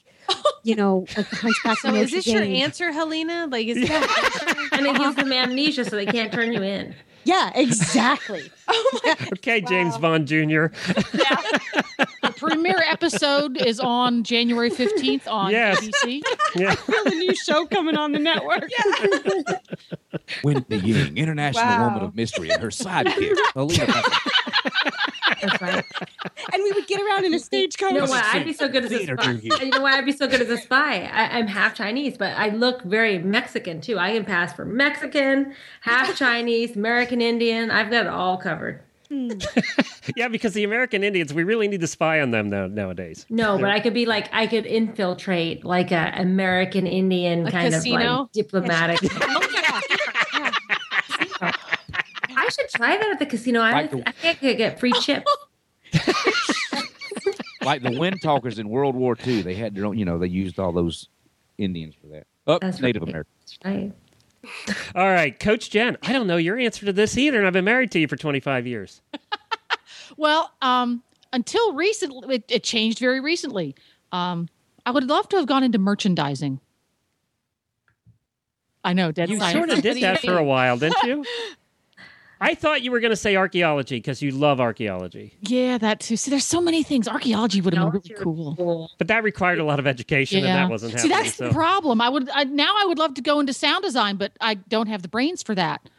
Speaker 4: you know, like the hunchback.
Speaker 6: So is
Speaker 4: Notre
Speaker 6: this your answer, Helena? Like, is that
Speaker 8: And it gives them amnesia so they can't turn you in.
Speaker 4: Yeah, exactly.
Speaker 1: Oh okay, James Bond Jr.
Speaker 7: The premiere episode is on January 15th on
Speaker 1: Yes.
Speaker 7: ABC.
Speaker 1: Yeah.
Speaker 4: the new show coming on the network.
Speaker 5: Wendy Ying, international
Speaker 9: Wow.
Speaker 5: woman of mystery, and her sidekick, Helena Pepper.
Speaker 8: That's right.
Speaker 4: And we would get around in a stagecoach.
Speaker 8: You know why I'd be so good as a spy?
Speaker 5: do.
Speaker 8: You know why I'd be so good as a spy? I, I'm half Chinese, but I look very Mexican too. I can pass for Mexican, half Chinese, American Indian. I've got it all covered. Hmm.
Speaker 1: Yeah, because the American Indians, we really need to spy on them now, nowadays.
Speaker 8: No, but I could be like I could infiltrate like a American Indian
Speaker 6: A
Speaker 8: kind of
Speaker 6: casino?
Speaker 8: like diplomatic. Oh, I should try that at the casino. I,
Speaker 5: Like the-
Speaker 8: I think I could get free chips.
Speaker 5: like the wind talkers in World War II. They had their own, you know, they used all those Indians for that. Up
Speaker 8: That's
Speaker 5: Native
Speaker 8: right.
Speaker 5: American.
Speaker 8: Right.
Speaker 1: All right, Coach Jen. I don't know your answer to this either, and I've been married to you for 25 years.
Speaker 7: Well, um, until recently, it, it changed very recently. Um, I would love to have gone into merchandising. I know, dead
Speaker 1: You
Speaker 7: silence.
Speaker 1: sort of did that for a while, didn't you? I thought you were going to say archaeology because you love archaeology,
Speaker 7: Yeah, that too. See, there's so many things. Archaeology would have been really cool.
Speaker 1: but that required a lot of education, and that wasn't
Speaker 7: See, that's
Speaker 1: so.
Speaker 7: the problem. I would I, now. I would love to go into sound design, but I don't have the brains for that.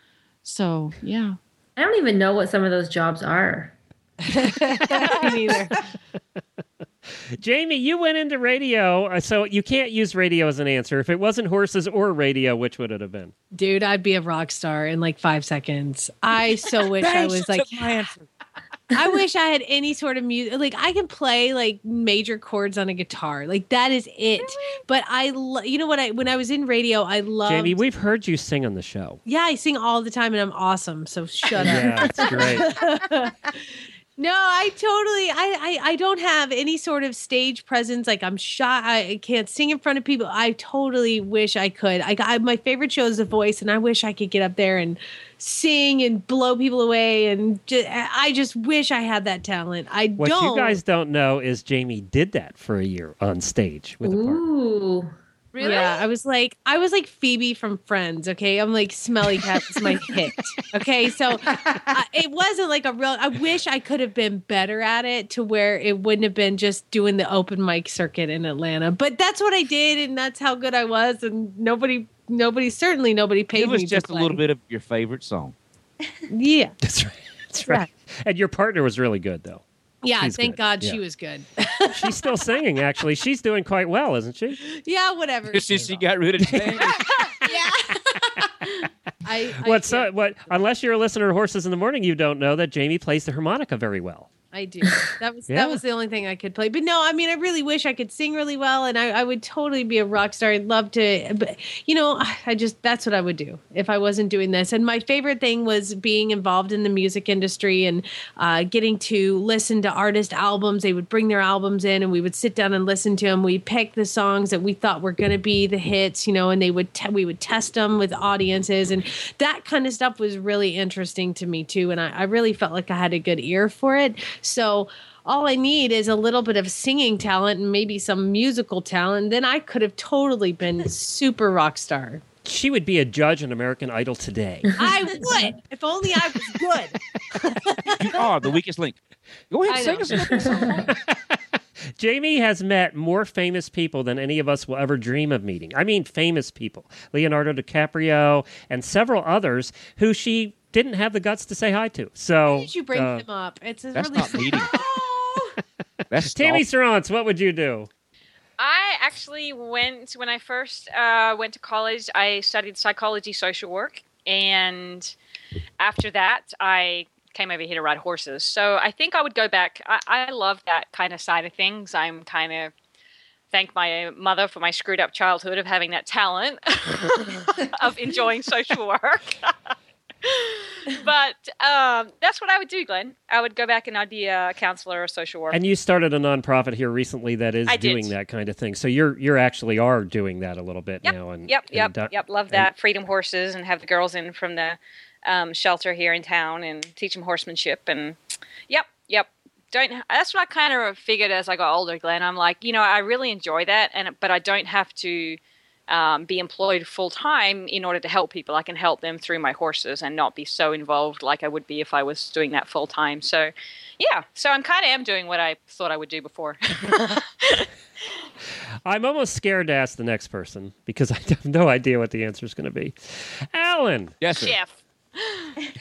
Speaker 7: So yeah.
Speaker 8: I don't even know what some of those jobs are.
Speaker 6: Me neither.
Speaker 1: Jamie, you went into radio, uh, so you can't use radio as an answer. If it wasn't horses or radio, which would it have been?
Speaker 6: Dude, I'd be a rock star in like five seconds. I so wish I was like. I wish I had any sort of music. Like I can play like major chords on a guitar. Like that is it. But I, lo- you know what? I when I was in radio, I loved.
Speaker 1: Jamie, we've heard you sing on the show.
Speaker 6: yeah, I sing all the time, and I'm awesome. So shut
Speaker 1: Yeah,
Speaker 6: up.
Speaker 1: it's great.
Speaker 6: No, I totally I, I I don't have any sort of stage presence. Like I'm shy. I can't sing in front of people. I totally wish I could. I, I my favorite show is The Voice, and I wish I could get up there and sing and blow people away. And just, I just wish I had that talent. I
Speaker 1: What
Speaker 6: don't.
Speaker 1: you guys don't know is Jamie did that for a year on stage with a partner.
Speaker 8: Ooh.
Speaker 9: Really?
Speaker 6: Yeah, I was like, I was like Phoebe from Friends. Okay, I'm like Smelly Cat is my hit. Okay, so I, it wasn't like a real. I wish I could have been better at it to where it wouldn't have been just doing the open mic circuit in Atlanta. But that's what I did, and that's how good I was. And nobody, nobody, certainly nobody paid
Speaker 5: Give us
Speaker 6: me. to
Speaker 5: just a little bit of your favorite song.
Speaker 6: Yeah,
Speaker 1: That's right. That's right. And your partner was really good, though.
Speaker 6: Oh, yeah.
Speaker 1: She's
Speaker 6: thank
Speaker 1: good.
Speaker 6: God
Speaker 1: Yeah.
Speaker 6: she was good.
Speaker 1: She's still singing, actually. She's doing quite well, isn't she?
Speaker 6: yeah, whatever.
Speaker 5: Just since she got rid of Jamie.
Speaker 6: I, I,
Speaker 1: What? So, uh, what? Unless you're a listener to Horses in the Morning, you don't know that Jamie plays the harmonica very well.
Speaker 6: I do. That was
Speaker 1: Yeah.
Speaker 6: that was the only thing I could play. But no, I mean, I really wish I could sing really well, and I, I would totally be a rock star. I'd love to, but you know, I- I just that's what I would do if I wasn't doing this. And my favorite thing was being involved in the music industry and uh, getting to listen to artist albums. They would bring their albums in, and we would sit down and listen to them. We pick the songs that we thought were going to be the hits, you know, and they would te- we would test them with audiences, and that kind of stuff was really interesting to me too. And I, I really felt like I had a good ear for it. So all I need is a little bit of singing talent and maybe some musical talent. Then I could have totally been super rock star.
Speaker 1: She would be a judge on American Idol today.
Speaker 6: I would, if only I was good.
Speaker 5: you are the weakest link. Go ahead,
Speaker 6: I
Speaker 5: sing
Speaker 6: know.
Speaker 5: us a song.
Speaker 1: Jamie has met more famous people than any of us will ever dream of meeting. I mean, famous people. Leonardo DiCaprio and several others who she didn't have the guts to say hi to. So,
Speaker 6: Why did you bring
Speaker 1: uh,
Speaker 6: him up? It's a
Speaker 5: That's
Speaker 6: really
Speaker 5: not meeting. That's
Speaker 1: Tammy
Speaker 5: stalking.
Speaker 1: Serrance, what would you do?
Speaker 3: I actually went when I first uh, went to college. I studied psychology, social work, and after that, I came over here to ride horses. So I think I would go back. I, I love that kind of side of things. I'm kind of thank my mother for my screwed up childhood of having that talent of enjoying social work. but um, that's what I would do, Glenn. I would go back and I'd be a counselor or social worker.
Speaker 1: And you started a nonprofit here recently that is
Speaker 3: I did.
Speaker 1: doing that kind of thing. So you're you're actually are doing that a little bit
Speaker 3: Yep,
Speaker 1: now. And
Speaker 3: yep, yep,
Speaker 1: and,
Speaker 3: yep. Love that. Freedom horses and have the girls in from the um, shelter here in town and teach them horsemanship and yep, yep. Don't. That's what I kind of figured as I got older, Glenn. I'm like, you know, I really enjoy that, and but I don't have to um, be employed full time in order to help people. I can help them through my horses and not be so involved like I would be if I was doing that full time. So, yeah. So I'm kind of am doing what I thought I would do before.
Speaker 1: I'm almost scared to ask the next person because I have no idea what the answer is going to be. Alan,
Speaker 5: Yes, sir.
Speaker 3: Chef.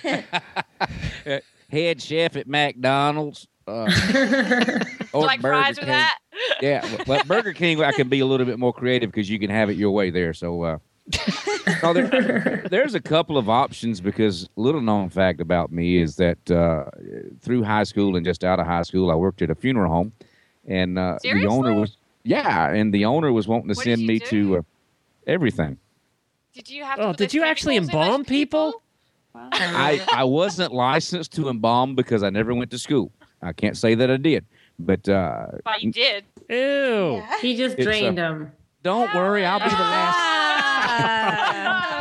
Speaker 5: Head chef at McDonald's. Uh, or
Speaker 3: like
Speaker 5: Burger
Speaker 3: fries with
Speaker 5: King.
Speaker 3: that?
Speaker 5: Yeah, but- but Burger King, I can be a little bit more creative because you can have it your way there. So, uh, no, there, there's a couple of options because little known fact about me is that uh, through high school and just out of high school, I worked at a funeral home, and uh, the owner was yeah, and the owner was wanting to
Speaker 3: What
Speaker 5: send me
Speaker 3: do?
Speaker 5: to uh, everything.
Speaker 3: Did you have to
Speaker 1: oh, did you actually
Speaker 3: chemicals in those
Speaker 1: embalm people?
Speaker 5: I, I wasn't licensed to embalm because I never went to school. I can't say that I did, but uh,
Speaker 3: But you did.
Speaker 1: Ew.
Speaker 8: He just
Speaker 5: It's, uh,
Speaker 8: drained them.
Speaker 5: don't worry, I'll be the last.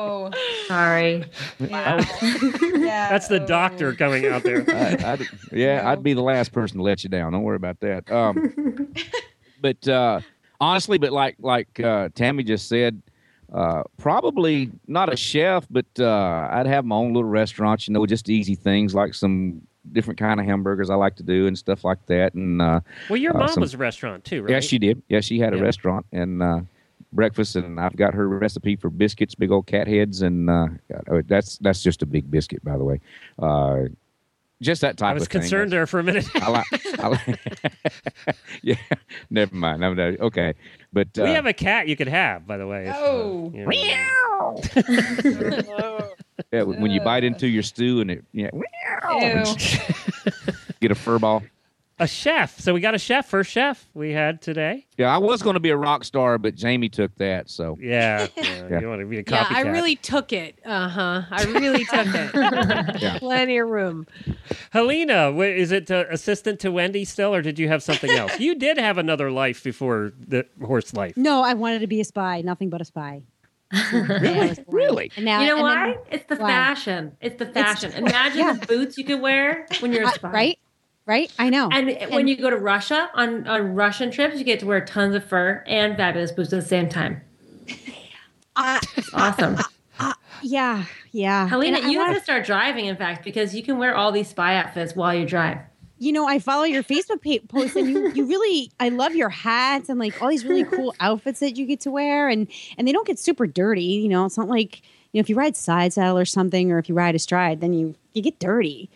Speaker 9: Oh.
Speaker 8: sorry.
Speaker 1: That's the doctor coming out there.
Speaker 5: I, I'd, yeah, I'd be the last person to let you down. Don't worry about that. Um, but uh, honestly, but like like uh, Tammy just said, uh, probably not a chef, but uh, I'd have my own little restaurant. You know, just easy things like some different kind of hamburgers I like to do and stuff like that. And uh,
Speaker 1: Well, your
Speaker 5: uh,
Speaker 1: mom
Speaker 5: some-
Speaker 1: was a restaurant too, right?
Speaker 5: Yeah, she did. Yeah, she had a
Speaker 1: Yeah.
Speaker 5: restaurant and uh, breakfast, and I've got her recipe for biscuits, big old cat heads, and uh, uh, that's that's just a big biscuit, by the way. Uh, just that type
Speaker 1: I was
Speaker 5: of thing.
Speaker 1: concerned there for a minute.
Speaker 5: I like. I like yeah, never mind. I'm not, okay, but uh,
Speaker 1: we have a cat you could have, by the way. if, uh,
Speaker 9: Oh.
Speaker 1: you know.
Speaker 5: yeah, when you bite into your stew and it, yeah, get a fur ball.
Speaker 1: a chef. So we got a chef, first chef we had today.
Speaker 5: Yeah, I was going to be a rock star, but Jamie took that. So
Speaker 1: Yeah, yeah,
Speaker 5: Yeah.
Speaker 1: you want to be a copycat. Yeah.
Speaker 6: I really took it. Uh huh. I really took it.
Speaker 5: Yeah.
Speaker 6: Plenty of room.
Speaker 1: Helena, is it uh, assistant to Wendy still, or did you have something else? you did have another life before the horse life.
Speaker 4: No, I wanted to be a spy, nothing but a spy.
Speaker 5: Really, really.
Speaker 4: And now,
Speaker 8: You know
Speaker 4: and
Speaker 8: why?
Speaker 4: then-
Speaker 8: it's the
Speaker 4: why?
Speaker 8: fashion. It's the fashion. Imagine
Speaker 4: Yeah.
Speaker 8: the boots you could wear when you're a
Speaker 4: Uh,
Speaker 8: spy.
Speaker 4: right? Right? I know.
Speaker 8: And, when you go to Russia on, on Russian trips, you get to wear tons of fur and fabulous boots at the same time.
Speaker 4: Uh,
Speaker 8: It's awesome.
Speaker 4: yeah, yeah.
Speaker 8: Helena,
Speaker 4: And I
Speaker 8: you
Speaker 4: wanna-
Speaker 8: have to start driving, in fact, because you can wear all these spy outfits while you drive.
Speaker 4: You know, I follow your Facebook page posts, and you, you really, I love your hats and like all these really cool outfits that you get to wear, and and they don't get super dirty. You know, it's not like you know if you ride side saddle or something, or if you ride astride, then you you get dirty.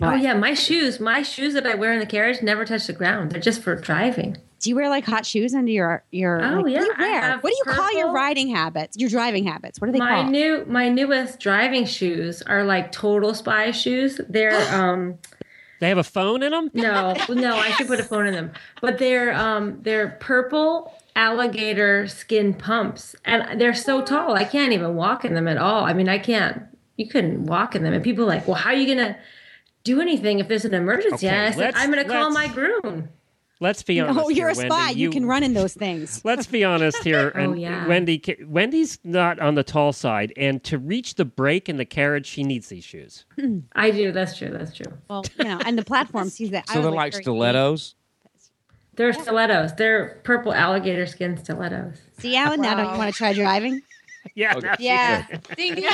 Speaker 8: Oh yeah, my shoes, my shoes that I wear in the carriage never touch the ground. They're just for driving.
Speaker 4: Do you wear like hot shoes under your your?
Speaker 8: Oh,
Speaker 4: like,
Speaker 8: yeah,
Speaker 4: What do you wear? What do you call your riding habits? Your driving habits? What are they
Speaker 8: my
Speaker 4: called?
Speaker 8: new my newest driving shoes are like total spy shoes. They're um
Speaker 1: They have a phone in them.
Speaker 8: no no I should put a phone in them, but they're um they're purple alligator skin pumps and they're so tall I can't even walk in them at all. I mean I can't. You couldn't walk in them, and people are like, well, how are you gonna do anything if there's an emergency?
Speaker 1: Okay,
Speaker 8: I said, "I'm gonna call my groom.
Speaker 1: Let's be honest.
Speaker 4: No, you're
Speaker 1: here,
Speaker 4: a spy.
Speaker 1: Wendy.
Speaker 4: You, can run in those things.
Speaker 1: Let's be honest here.
Speaker 8: Oh,
Speaker 1: and
Speaker 8: yeah.
Speaker 1: Wendy, Wendy's not on the tall side, and to reach the brake in the carriage, she needs these shoes.
Speaker 8: I do. That's true. That's true.
Speaker 4: Well, you know, and the platform sees that. I
Speaker 5: So
Speaker 4: was,
Speaker 5: they're like
Speaker 4: very-
Speaker 5: stilettos.
Speaker 8: They're stilettos. They're purple alligator skin stilettos.
Speaker 4: See, Alan, now don't you want to try driving?
Speaker 1: Yeah,
Speaker 5: Okay.
Speaker 9: Yeah.
Speaker 1: does.
Speaker 9: Ding, ding.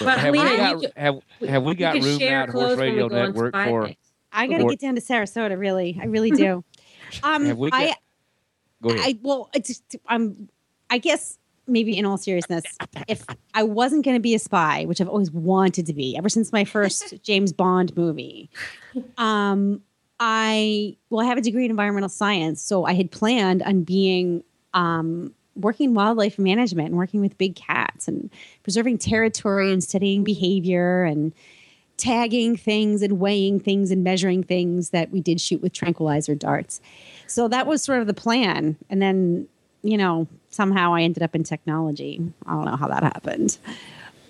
Speaker 8: But
Speaker 5: have, we got,
Speaker 8: you
Speaker 5: have, have we got room
Speaker 8: share
Speaker 5: now at Horse Radio Network
Speaker 8: spy
Speaker 5: for?
Speaker 4: I got to get down to Sarasota. Really, I really do. Um,
Speaker 5: we
Speaker 4: I,
Speaker 5: Go ahead.
Speaker 4: I well, it's um, I guess maybe in all seriousness, if I wasn't going to be a spy, which I've always wanted to be ever since my first James Bond movie, um, I well, I have a degree in environmental science, so I had planned on being um working wildlife management and working with big cats and preserving territory and studying behavior and tagging things and weighing things and measuring things that we did shoot with tranquilizer darts. So that was sort of the plan. And then, you know, somehow I ended up in technology. I don't know how that happened.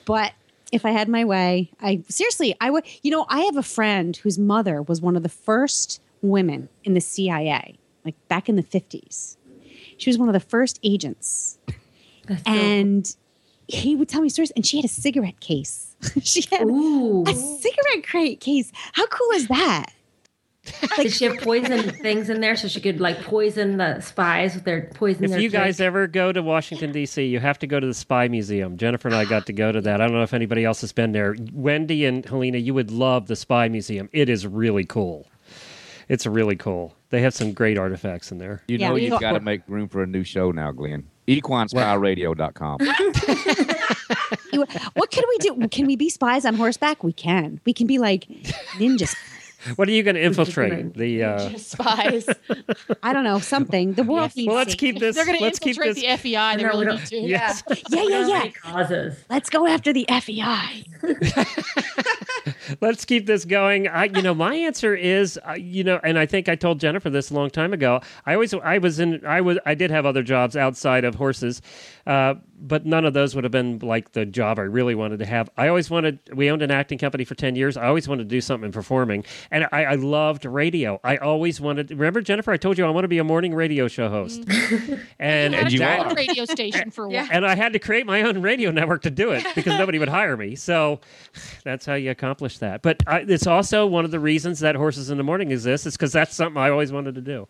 Speaker 4: But if I had my way, I seriously, I would, you know, I have a friend whose mother was one of the first women in the CIA, like back in the 50s. She was one of the first agents.
Speaker 8: That's
Speaker 4: And he would tell me stories, and she had a cigarette case. she had
Speaker 8: Ooh.
Speaker 4: a cigarette crate case. How cool is that?
Speaker 8: Did she have poison things in there so she could like poison the spies with their poison?
Speaker 1: If
Speaker 8: their
Speaker 1: you guys ever go to Washington D.C., you have to go to the Spy Museum. Jennifer and I got to go to that. I don't know if anybody else has been there. Wendy and Helena, you would love the Spy Museum. It is really cool. It's really cool. They have some great artifacts in there.
Speaker 5: You
Speaker 4: Yeah,
Speaker 5: know you've
Speaker 4: got-
Speaker 5: got to make room for a new show now, Glenn. EquineSpyRadio.com.
Speaker 4: You- what can we do? Can we be spies on horseback? We can. We can be like ninjas.
Speaker 1: What are you going to infiltrate? The uh,
Speaker 9: Spies.
Speaker 4: I don't know something. The world needs.
Speaker 1: well, let's
Speaker 4: safety.
Speaker 1: keep this.
Speaker 7: They're going to infiltrate
Speaker 1: this.
Speaker 7: the FBI. They
Speaker 8: No,
Speaker 7: really need to.
Speaker 1: Yes.
Speaker 4: Yeah, yeah, yeah.
Speaker 8: Great Causes.
Speaker 4: Let's go after the E FEI.
Speaker 1: Let's keep this going. I, you know, my answer is, uh, you know, and I think I told Jennifer this a long time ago. I always, I was in, I was, I did have other jobs outside of horses, uh, but none of those would have been like the job I really wanted to have. I always wanted. We owned an acting company for ten years. I always wanted to do something in performing, and I, I loved radio. I always wanted. Remember, Jennifer? I told you I want to be a morning radio show host, and,
Speaker 7: had
Speaker 1: and
Speaker 7: a
Speaker 1: that-
Speaker 7: talk radio station for a while.
Speaker 1: and I had to create my own radio network to do it because nobody would hire me. So that's how you accomplish that. But I, it's also one of the reasons that Horses in the Morning exists, is because that's something I always wanted to do.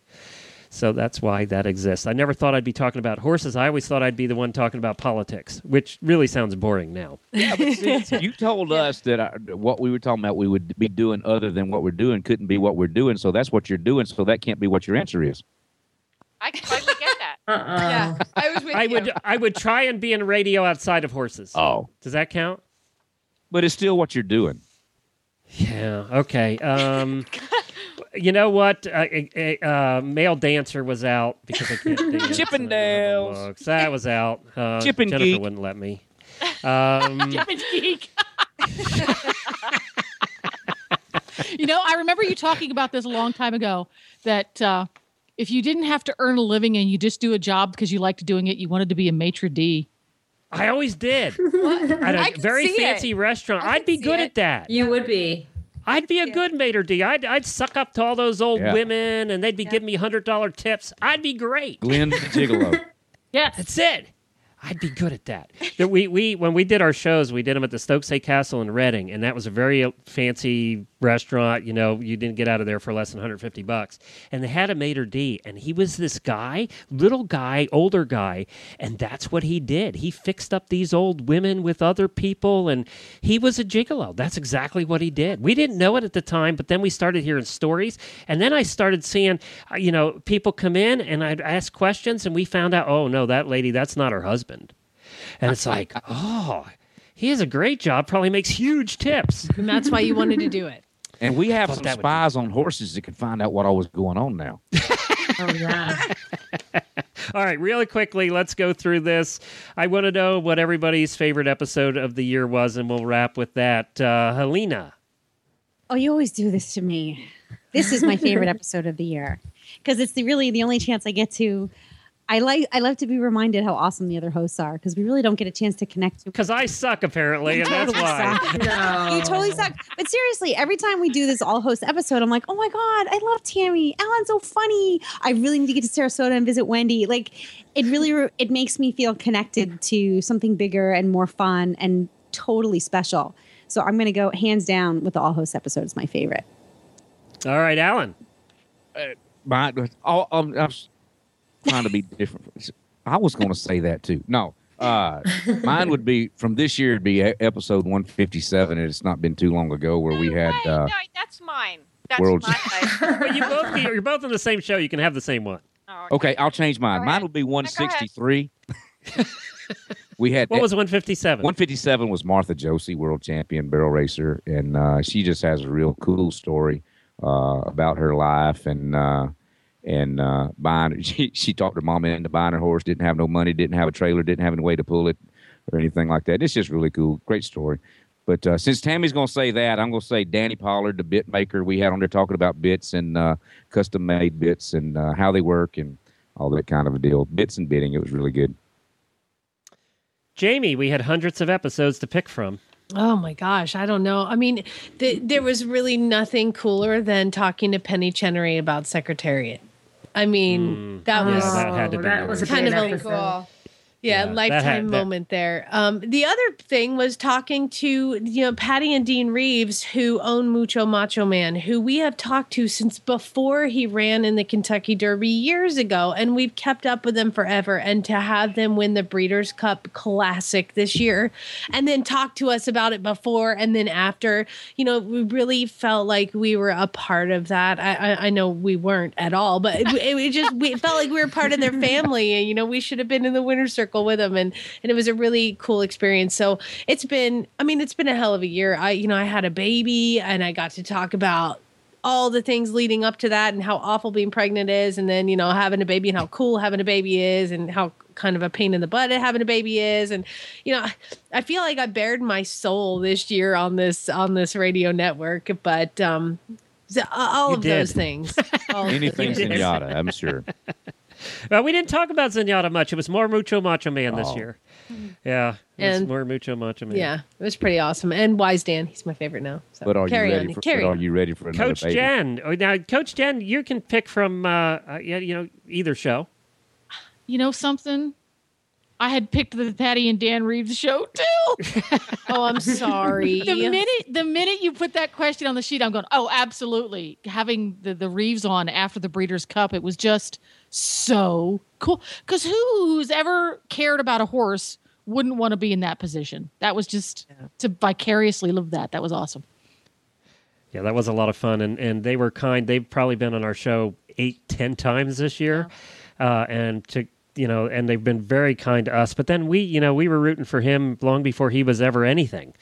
Speaker 1: So that's why that exists. I never thought I'd be talking about horses. I always thought I'd be the one talking about politics, which really sounds boring now.
Speaker 5: Yeah, but since you told us that uh, what we were talking about we would be doing other than what we're doing couldn't be what we're doing, so that's what you're doing. So that can't be what your answer is.
Speaker 3: I totally get that.
Speaker 8: Uh-uh.
Speaker 9: Yeah, I was with
Speaker 1: I
Speaker 9: you.
Speaker 1: would I would try and be in radio outside of horses.
Speaker 5: Oh,
Speaker 1: Does that count?
Speaker 5: but it's still what you're doing.
Speaker 1: Yeah. Okay. Um, you know what? Uh, uh, uh, male dancer was out because I can't dance.
Speaker 5: Chippendales.
Speaker 1: Looks. That was out. Uh,
Speaker 5: Chip and
Speaker 1: Jennifer
Speaker 5: Geek.
Speaker 1: wouldn't let me. Um,
Speaker 7: Chip and Geek. you know, I remember you talking about this a long time ago that uh, if you didn't have to earn a living and you just do a job because you liked doing it, you wanted to be a maitre d.
Speaker 1: I always did. At a very
Speaker 9: see it.
Speaker 1: fancy restaurant.
Speaker 9: I
Speaker 1: I'd be good
Speaker 9: it.
Speaker 1: at that.
Speaker 8: You would be.
Speaker 1: I'd be a good maitre d. I'd, I'd suck up to all those old
Speaker 5: Yeah.
Speaker 1: women and they'd be giving me $100 tips. I'd be great.
Speaker 5: Glenn the Gigolo.
Speaker 7: Yes.
Speaker 1: That's it. I'd be good at that. That we we when we did our shows, we did them at the Stokesay Castle in Reading, and that was a very fancy restaurant. You know, you didn't get out of there for less than 150 bucks. And they had a maitre d, and he was this guy, little guy, older guy, and that's what he did. He fixed up these old women with other people, and he was a gigolo. That's exactly what he did. We didn't know it at the time, but then we started hearing stories, and then I started seeing, uh, you know, people come in, and I'd ask questions, and we found out, oh no, that lady, that's not her husband. And it's like, oh, he has a great job, probably makes huge tips.
Speaker 6: And that's why you wanted to do it.
Speaker 5: And we have some
Speaker 1: that be-
Speaker 5: spies on horses that can find out what all was going on now.
Speaker 8: Oh yeah.
Speaker 1: All right, really quickly, let's go through this. I want to know what everybody's favorite episode of the year was, and we'll wrap with that. Uh, Helena.
Speaker 4: Oh, you always do this to me. This is my favorite episode of the year because it's the, really the only chance I get to. I like. I love to be reminded how awesome the other hosts are because we really don't get a chance to connect to.
Speaker 1: Because I suck, apparently, and that's why.
Speaker 8: No.
Speaker 4: You totally suck. But seriously, every time we do this all host episode, I'm like, oh my God, I love Tammy. Alan's so funny. I really need to get to Sarasota and visit Wendy. Like, it really re- it makes me feel connected to something bigger and more fun and totally special. So I'm going to go hands down with the all host episode. It's my favorite.
Speaker 1: All right, Alan.
Speaker 5: Mine, oh, um, I was trying to be different. I was going to say that too. No, uh, mine would be from this year. It'd be episode one fifty seven, and it's not been too long ago where we had.
Speaker 3: way.
Speaker 5: Uh,
Speaker 3: no, that's mine. That's
Speaker 5: World's-
Speaker 3: my.
Speaker 1: But you both, you're both on the same show. You can have the same one.
Speaker 3: Oh,
Speaker 5: okay, I'll change mine. Mine
Speaker 3: ahead.
Speaker 5: would be one
Speaker 3: go ahead.
Speaker 5: sixty three. we had
Speaker 1: What was 157?
Speaker 5: 157 was Martha Josey, world champion barrel racer, and uh, she just has a real cool story uh, about her life and uh, and uh, buying. She she talked her mom into buying her horse. Didn't have no money. Didn't have a trailer. Didn't have any way to pull it or anything like that. It's just really cool. Great story. But uh, since Tammy's going to say that, I'm going to say Danny Pollard, the bit maker. We had on there talking about bits and uh, custom made bits and uh, how they work and all that kind of a deal. Bits and bidding, It was really good.
Speaker 1: Jamie, we had hundreds of episodes to pick from.
Speaker 6: Oh my gosh, I don't know. I mean, th- there was really nothing cooler than talking to Penny Chenery about Secretariat. I mean, mm. that
Speaker 1: Yeah,
Speaker 6: was
Speaker 1: that had to be
Speaker 8: that was
Speaker 6: kind of a
Speaker 8: episode.
Speaker 9: Cool.
Speaker 6: Yeah,
Speaker 1: Yeah,
Speaker 6: lifetime
Speaker 1: that-
Speaker 6: moment there. Um, the other thing was talking to you know Patty and Dean Reeves, who own Mucho Macho Man, who we have talked to since before he ran in the Kentucky Derby years ago, and we've kept up with them forever. And to have them win the Breeders' Cup Classic this year, and then talk to us about it before and then after, you know, we really felt like we were a part of that. I, I, I know we weren't at all, but it, it, it just we felt like we were part of their family, and you know, we should have been in the winner's circle with them, and and it was a really cool experience. So it's been, I mean, it's been a hell of a year. I, you know, I had a baby, and I got to talk about all the things leading up to that and how awful being pregnant is and then you know having a baby and how cool having a baby is and how kind of a pain in the butt having a baby is and you know i feel like i bared my soul this year on this on this radio network but um all
Speaker 1: You
Speaker 6: of those things all of
Speaker 5: Anything
Speaker 1: You
Speaker 5: I'm sure.
Speaker 1: well, we didn't talk about Zenyatta much. It was more Mucho Macho Man this
Speaker 5: Oh.
Speaker 1: year. Yeah, it was
Speaker 6: And-
Speaker 1: more Mucho Macho Man.
Speaker 6: Yeah, it was pretty awesome. And Wise Dan, he's my favorite now. So
Speaker 5: But are
Speaker 6: carry
Speaker 5: you ready
Speaker 6: on.
Speaker 5: for?
Speaker 6: carry
Speaker 5: but are you ready for another
Speaker 1: Coach
Speaker 5: baby?
Speaker 1: Jen. Oh, now, Coach Jen, you can pick from uh, uh, yeah, you know either show.
Speaker 7: You know something? I had picked the Patty and Dan Reeves show too.
Speaker 6: Oh, I'm sorry.
Speaker 7: the minute the minute you put that question on the sheet, I'm going, oh, absolutely. Having the, the Reeves on after the Breeders' Cup, it was just so cool. Because who who's ever cared about a horse wouldn't want to be in that position? That was just to vicariously live that. That was awesome.
Speaker 1: Yeah, that was a lot of fun, and and they were kind. They've probably been on our show eight, ten times this year, uh, and to you know, and they've been very kind to us. But then we, you know, we were rooting for him long before he was ever anything.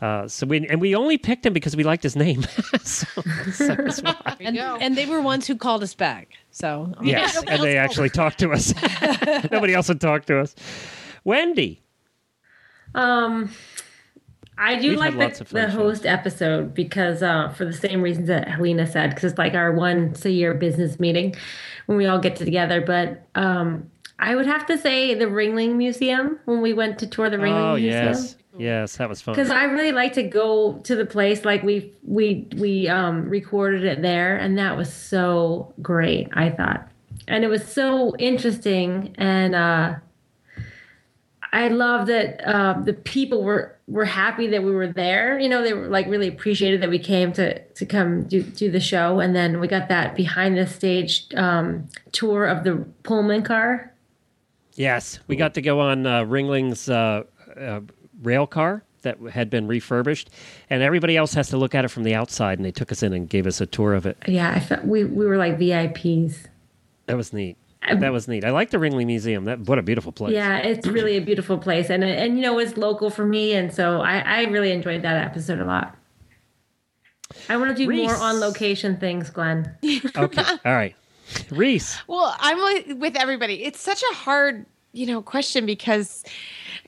Speaker 1: Uh, so we and we only picked him because we liked his name. so, so
Speaker 6: and, and they were ones who called us back. So
Speaker 1: Yes, and they actually talked to us. Nobody else would talk to us. Wendy,
Speaker 8: Um, I do
Speaker 1: We've
Speaker 8: like the, the host episode because uh, for the same reasons that Helena said, because it's like our once a year business meeting when we all get together. But um, I would have to say the Ringling Museum when we went to tour the Ringling
Speaker 1: oh
Speaker 8: Museum.
Speaker 1: yes, yes, that was fun.
Speaker 8: Because I really like to go to the place, like we we we um, recorded it there, and that was so great. I thought, and it was so interesting, and uh, I love that uh, the people were were happy that we were there. You know, they were like really appreciated that we came to to come do do the show, and then we got that behind the stage um, tour of the Pullman car.
Speaker 1: Yes, we got to go on uh, Ringling's uh, uh, rail car that had been refurbished, and everybody else has to look at it from the outside. And they took us in and gave us a tour of it.
Speaker 8: Yeah, I felt we we were like VIPs.
Speaker 1: That was neat. That was neat. I like the Ringling Museum. That what a beautiful place.
Speaker 8: Yeah, it's really a beautiful place, and and you know it's local for me, and so I I really enjoyed that episode a lot. I want to do more on location things, Glenn.
Speaker 1: Okay. All right. Reese.
Speaker 9: Well, I'm with, with everybody. It's such a hard, you know, question because,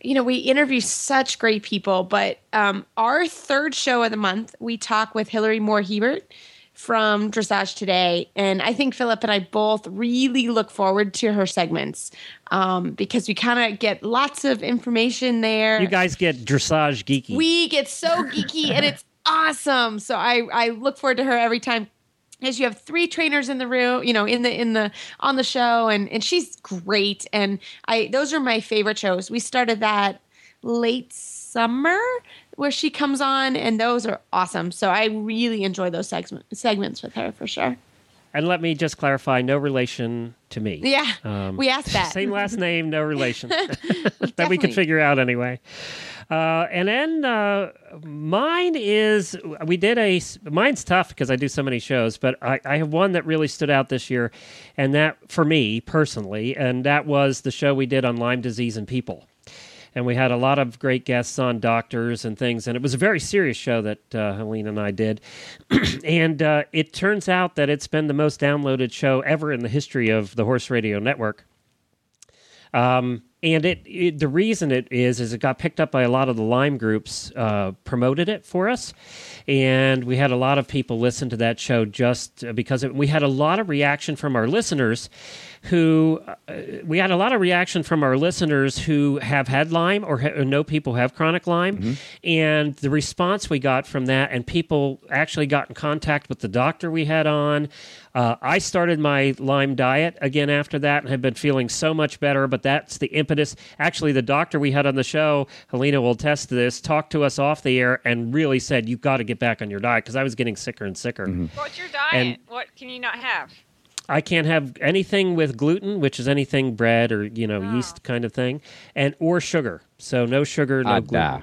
Speaker 9: you know, we interview such great people. But um, our third show of the month, we talk with Hilary Moore Hebert from Dressage Today, and I think Philip and I both really look forward to her segments um, because we kind of get lots of information there.
Speaker 1: You guys get dressage geeky.
Speaker 9: We get so geeky and it's awesome. So I I look forward to her every time. As you have three trainers in the room, you know, in the in the on the show, and and she's great. And I those are my favorite shows. We started that late summer where she comes on, and those are awesome. So I really enjoy those segment, segments with her for sure.
Speaker 1: And let me just clarify: no relation to me.
Speaker 9: Yeah,
Speaker 1: Um,
Speaker 9: we asked that.
Speaker 1: Same last name, no relation. that we could figure out anyway. Uh, and then uh, mine is we did a mine's tough because I do so many shows, but I, I have one that really stood out this year, and that for me personally, and that was the show we did on Lyme disease and people. And we had a lot of great guests on doctors and things, and it was a very serious show that uh, Helene and I did. and uh, it turns out that it's been the most downloaded show ever in the history of the Horse Radio Network. Um, and it, it the reason it is is it got picked up by a lot of the Lyme groups uh, promoted it for us, and we had a lot of people listen to that show just uh, because it, we had a lot of reaction from our listeners who uh, we had a lot of reaction from our listeners who have had Lyme or, ha- or know people who have chronic Lyme, and the response we got from that, and people actually got in contact with the doctor we had on. Uh, I started my Lyme diet again after that and have been feeling so much better. But that's the impetus. Actually, the doctor we had on the show, Helena will test this, talked to us off the air and really said, You've got to get back on your diet because I was getting sicker and sicker.
Speaker 3: What's your diet? what can you not have?
Speaker 1: I can't have anything with gluten, which is anything bread or you know yeast kind of thing, and or sugar. So no sugar, no
Speaker 5: I
Speaker 1: gluten.
Speaker 5: die.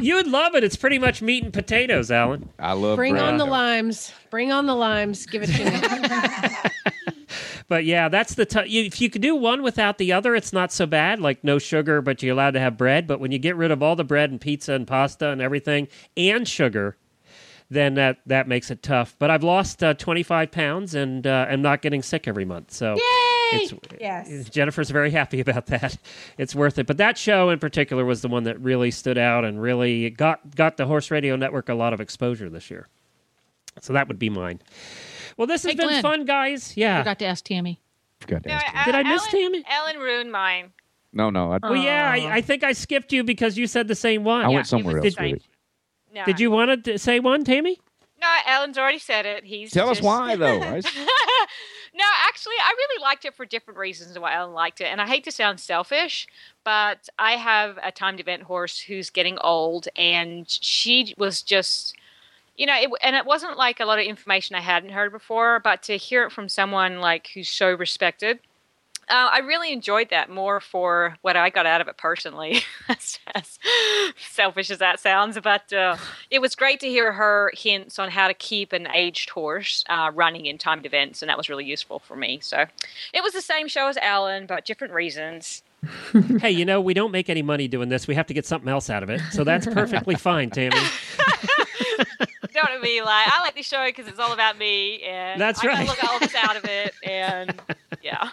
Speaker 1: You would love it. It's pretty much meat and potatoes, Alan.
Speaker 5: I love
Speaker 6: Bring
Speaker 5: bread.
Speaker 6: on the limes. Bring on the limes. Give it to me.
Speaker 1: But yeah, that's the t- you, if you could do one without the other, it's not so bad. Like no sugar, but you're allowed to have bread. But when you get rid of all the bread and pizza and pasta and everything and sugar, then that that makes it tough. But I've lost uh, 25 pounds and uh, I'm not getting sick every month. So it's
Speaker 4: Yes.
Speaker 1: Jennifer's very happy about that. It's worth it. But that show in particular was the one that really stood out and really got got the Horse Radio Network a lot of exposure this year. So that would be mine. Well, this has
Speaker 7: Hey,
Speaker 1: been
Speaker 7: Glenn.
Speaker 1: fun, guys. Yeah.
Speaker 7: Forgot to ask Tammy.
Speaker 5: Forgot to
Speaker 3: No,
Speaker 5: ask.
Speaker 1: Did I miss
Speaker 3: Alan,
Speaker 1: Tammy?
Speaker 3: Alan ruined mine.
Speaker 5: No, no. I,
Speaker 1: Well, yeah, I, I think I skipped you because you said the same one.
Speaker 5: I
Speaker 3: Yeah,
Speaker 5: went somewhere else
Speaker 3: was the
Speaker 5: with
Speaker 3: same.
Speaker 5: it.
Speaker 3: No,
Speaker 1: Did you want to say one, Tammy?
Speaker 3: No, Alan's already said it. He's
Speaker 5: Tell us why, though. I-
Speaker 3: no, actually, I really liked it for different reasons why Alan liked it. And I hate to sound selfish, but I have a timed event horse who's getting old, and she was just, you know, it, and it wasn't like a lot of information I hadn't heard before, but to hear it from someone like who's so respected. Uh, I really enjoyed that more for what I got out of it personally, as, as selfish as that sounds. But uh, it was great to hear her hints on how to keep an aged horse uh, running in timed events, and that was really useful for me. So it was the same show as Alan, but different reasons.
Speaker 1: hey, you know, we don't make any money doing this. We have to get something else out of it. So that's perfectly fine, Tammy.
Speaker 3: Don't want to be like I like this show because it's all about me, and
Speaker 1: That's
Speaker 3: I
Speaker 1: right.
Speaker 3: look all this out of it, and yeah.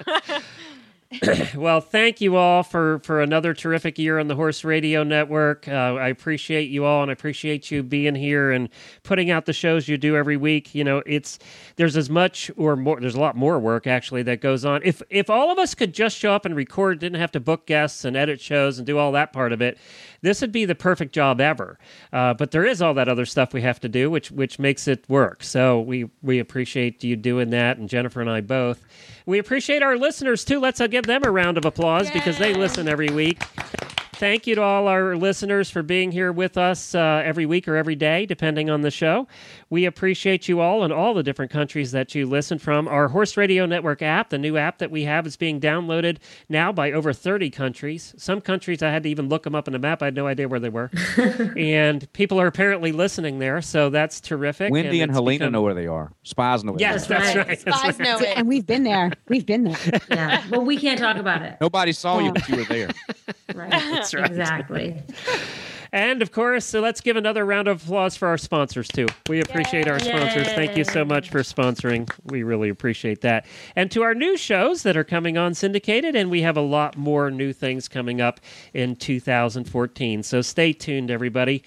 Speaker 1: well, thank you all for for another terrific year on the Horse Radio Network. Uh, I appreciate you all, and I appreciate you being here and putting out the shows you do every week. You know, it's there's as much or more. There's a lot more work actually that goes on. If if all of us could just show up and record, didn't have to book guests and edit shows and do all that part of it, this would be the perfect job ever. Uh, but there is all that other stuff we have to do, which which makes it work. So we we appreciate you doing that, and Jennifer and I both. We appreciate our listeners too. Let's uh, give them a round of applause because they listen every week. Thank you to all our listeners for being here with us uh, every week or every day, depending on the show. We appreciate you all in all the different countries that you listen from. Our Horse Radio Network app, the new app that we have, is being downloaded now by over 30 countries. Some countries I had to even look them up in the map. I had no idea where they were. and people are apparently listening there, so that's terrific.
Speaker 5: Wendy and
Speaker 1: it's
Speaker 5: Helena
Speaker 1: become-
Speaker 5: know where they are. Spies know where
Speaker 1: Yes,
Speaker 5: they are.
Speaker 1: that's
Speaker 8: right.
Speaker 1: right. That's
Speaker 9: Spies
Speaker 1: right.
Speaker 9: know it.
Speaker 4: And we've been there. We've been there.
Speaker 8: Yeah. Well, we can't talk about it.
Speaker 5: Nobody saw you,
Speaker 4: Yeah.
Speaker 5: but you were there.
Speaker 8: Right.
Speaker 1: That's right.
Speaker 8: Exactly.
Speaker 1: And of course, so let's give another round of applause for our sponsors too. We appreciate our sponsors. Thank you so much for sponsoring. We really appreciate that. And to our new shows that are coming on syndicated, and we have a lot more new things coming up in 2014. So stay tuned, everybody.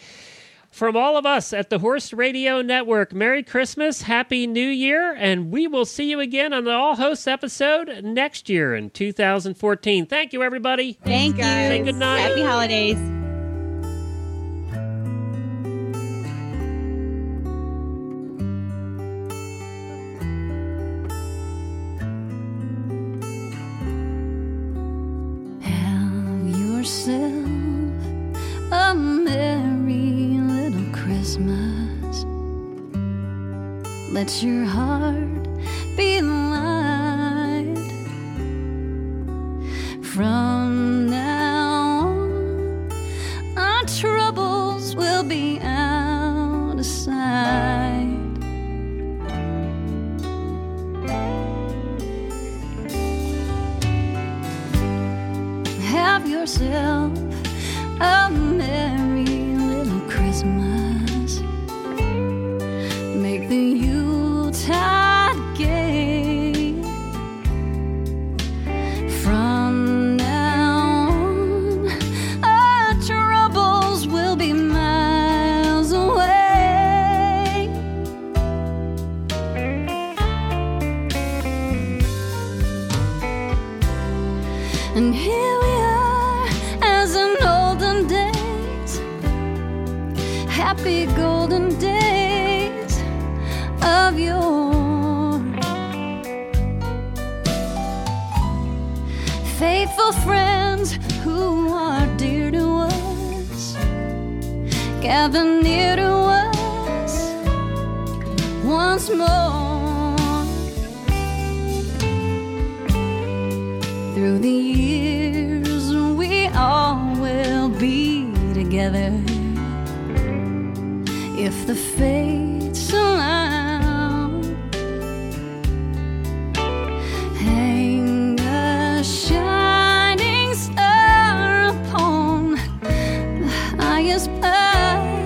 Speaker 1: From all of us at the Horse Radio Network, Merry Christmas, Happy New Year, and we will see you again on the All Hosts episode next year in 2014. Thank you, everybody.
Speaker 4: Thank you.
Speaker 1: Say good night.
Speaker 4: Happy holidays.
Speaker 2: Your heart highest bough.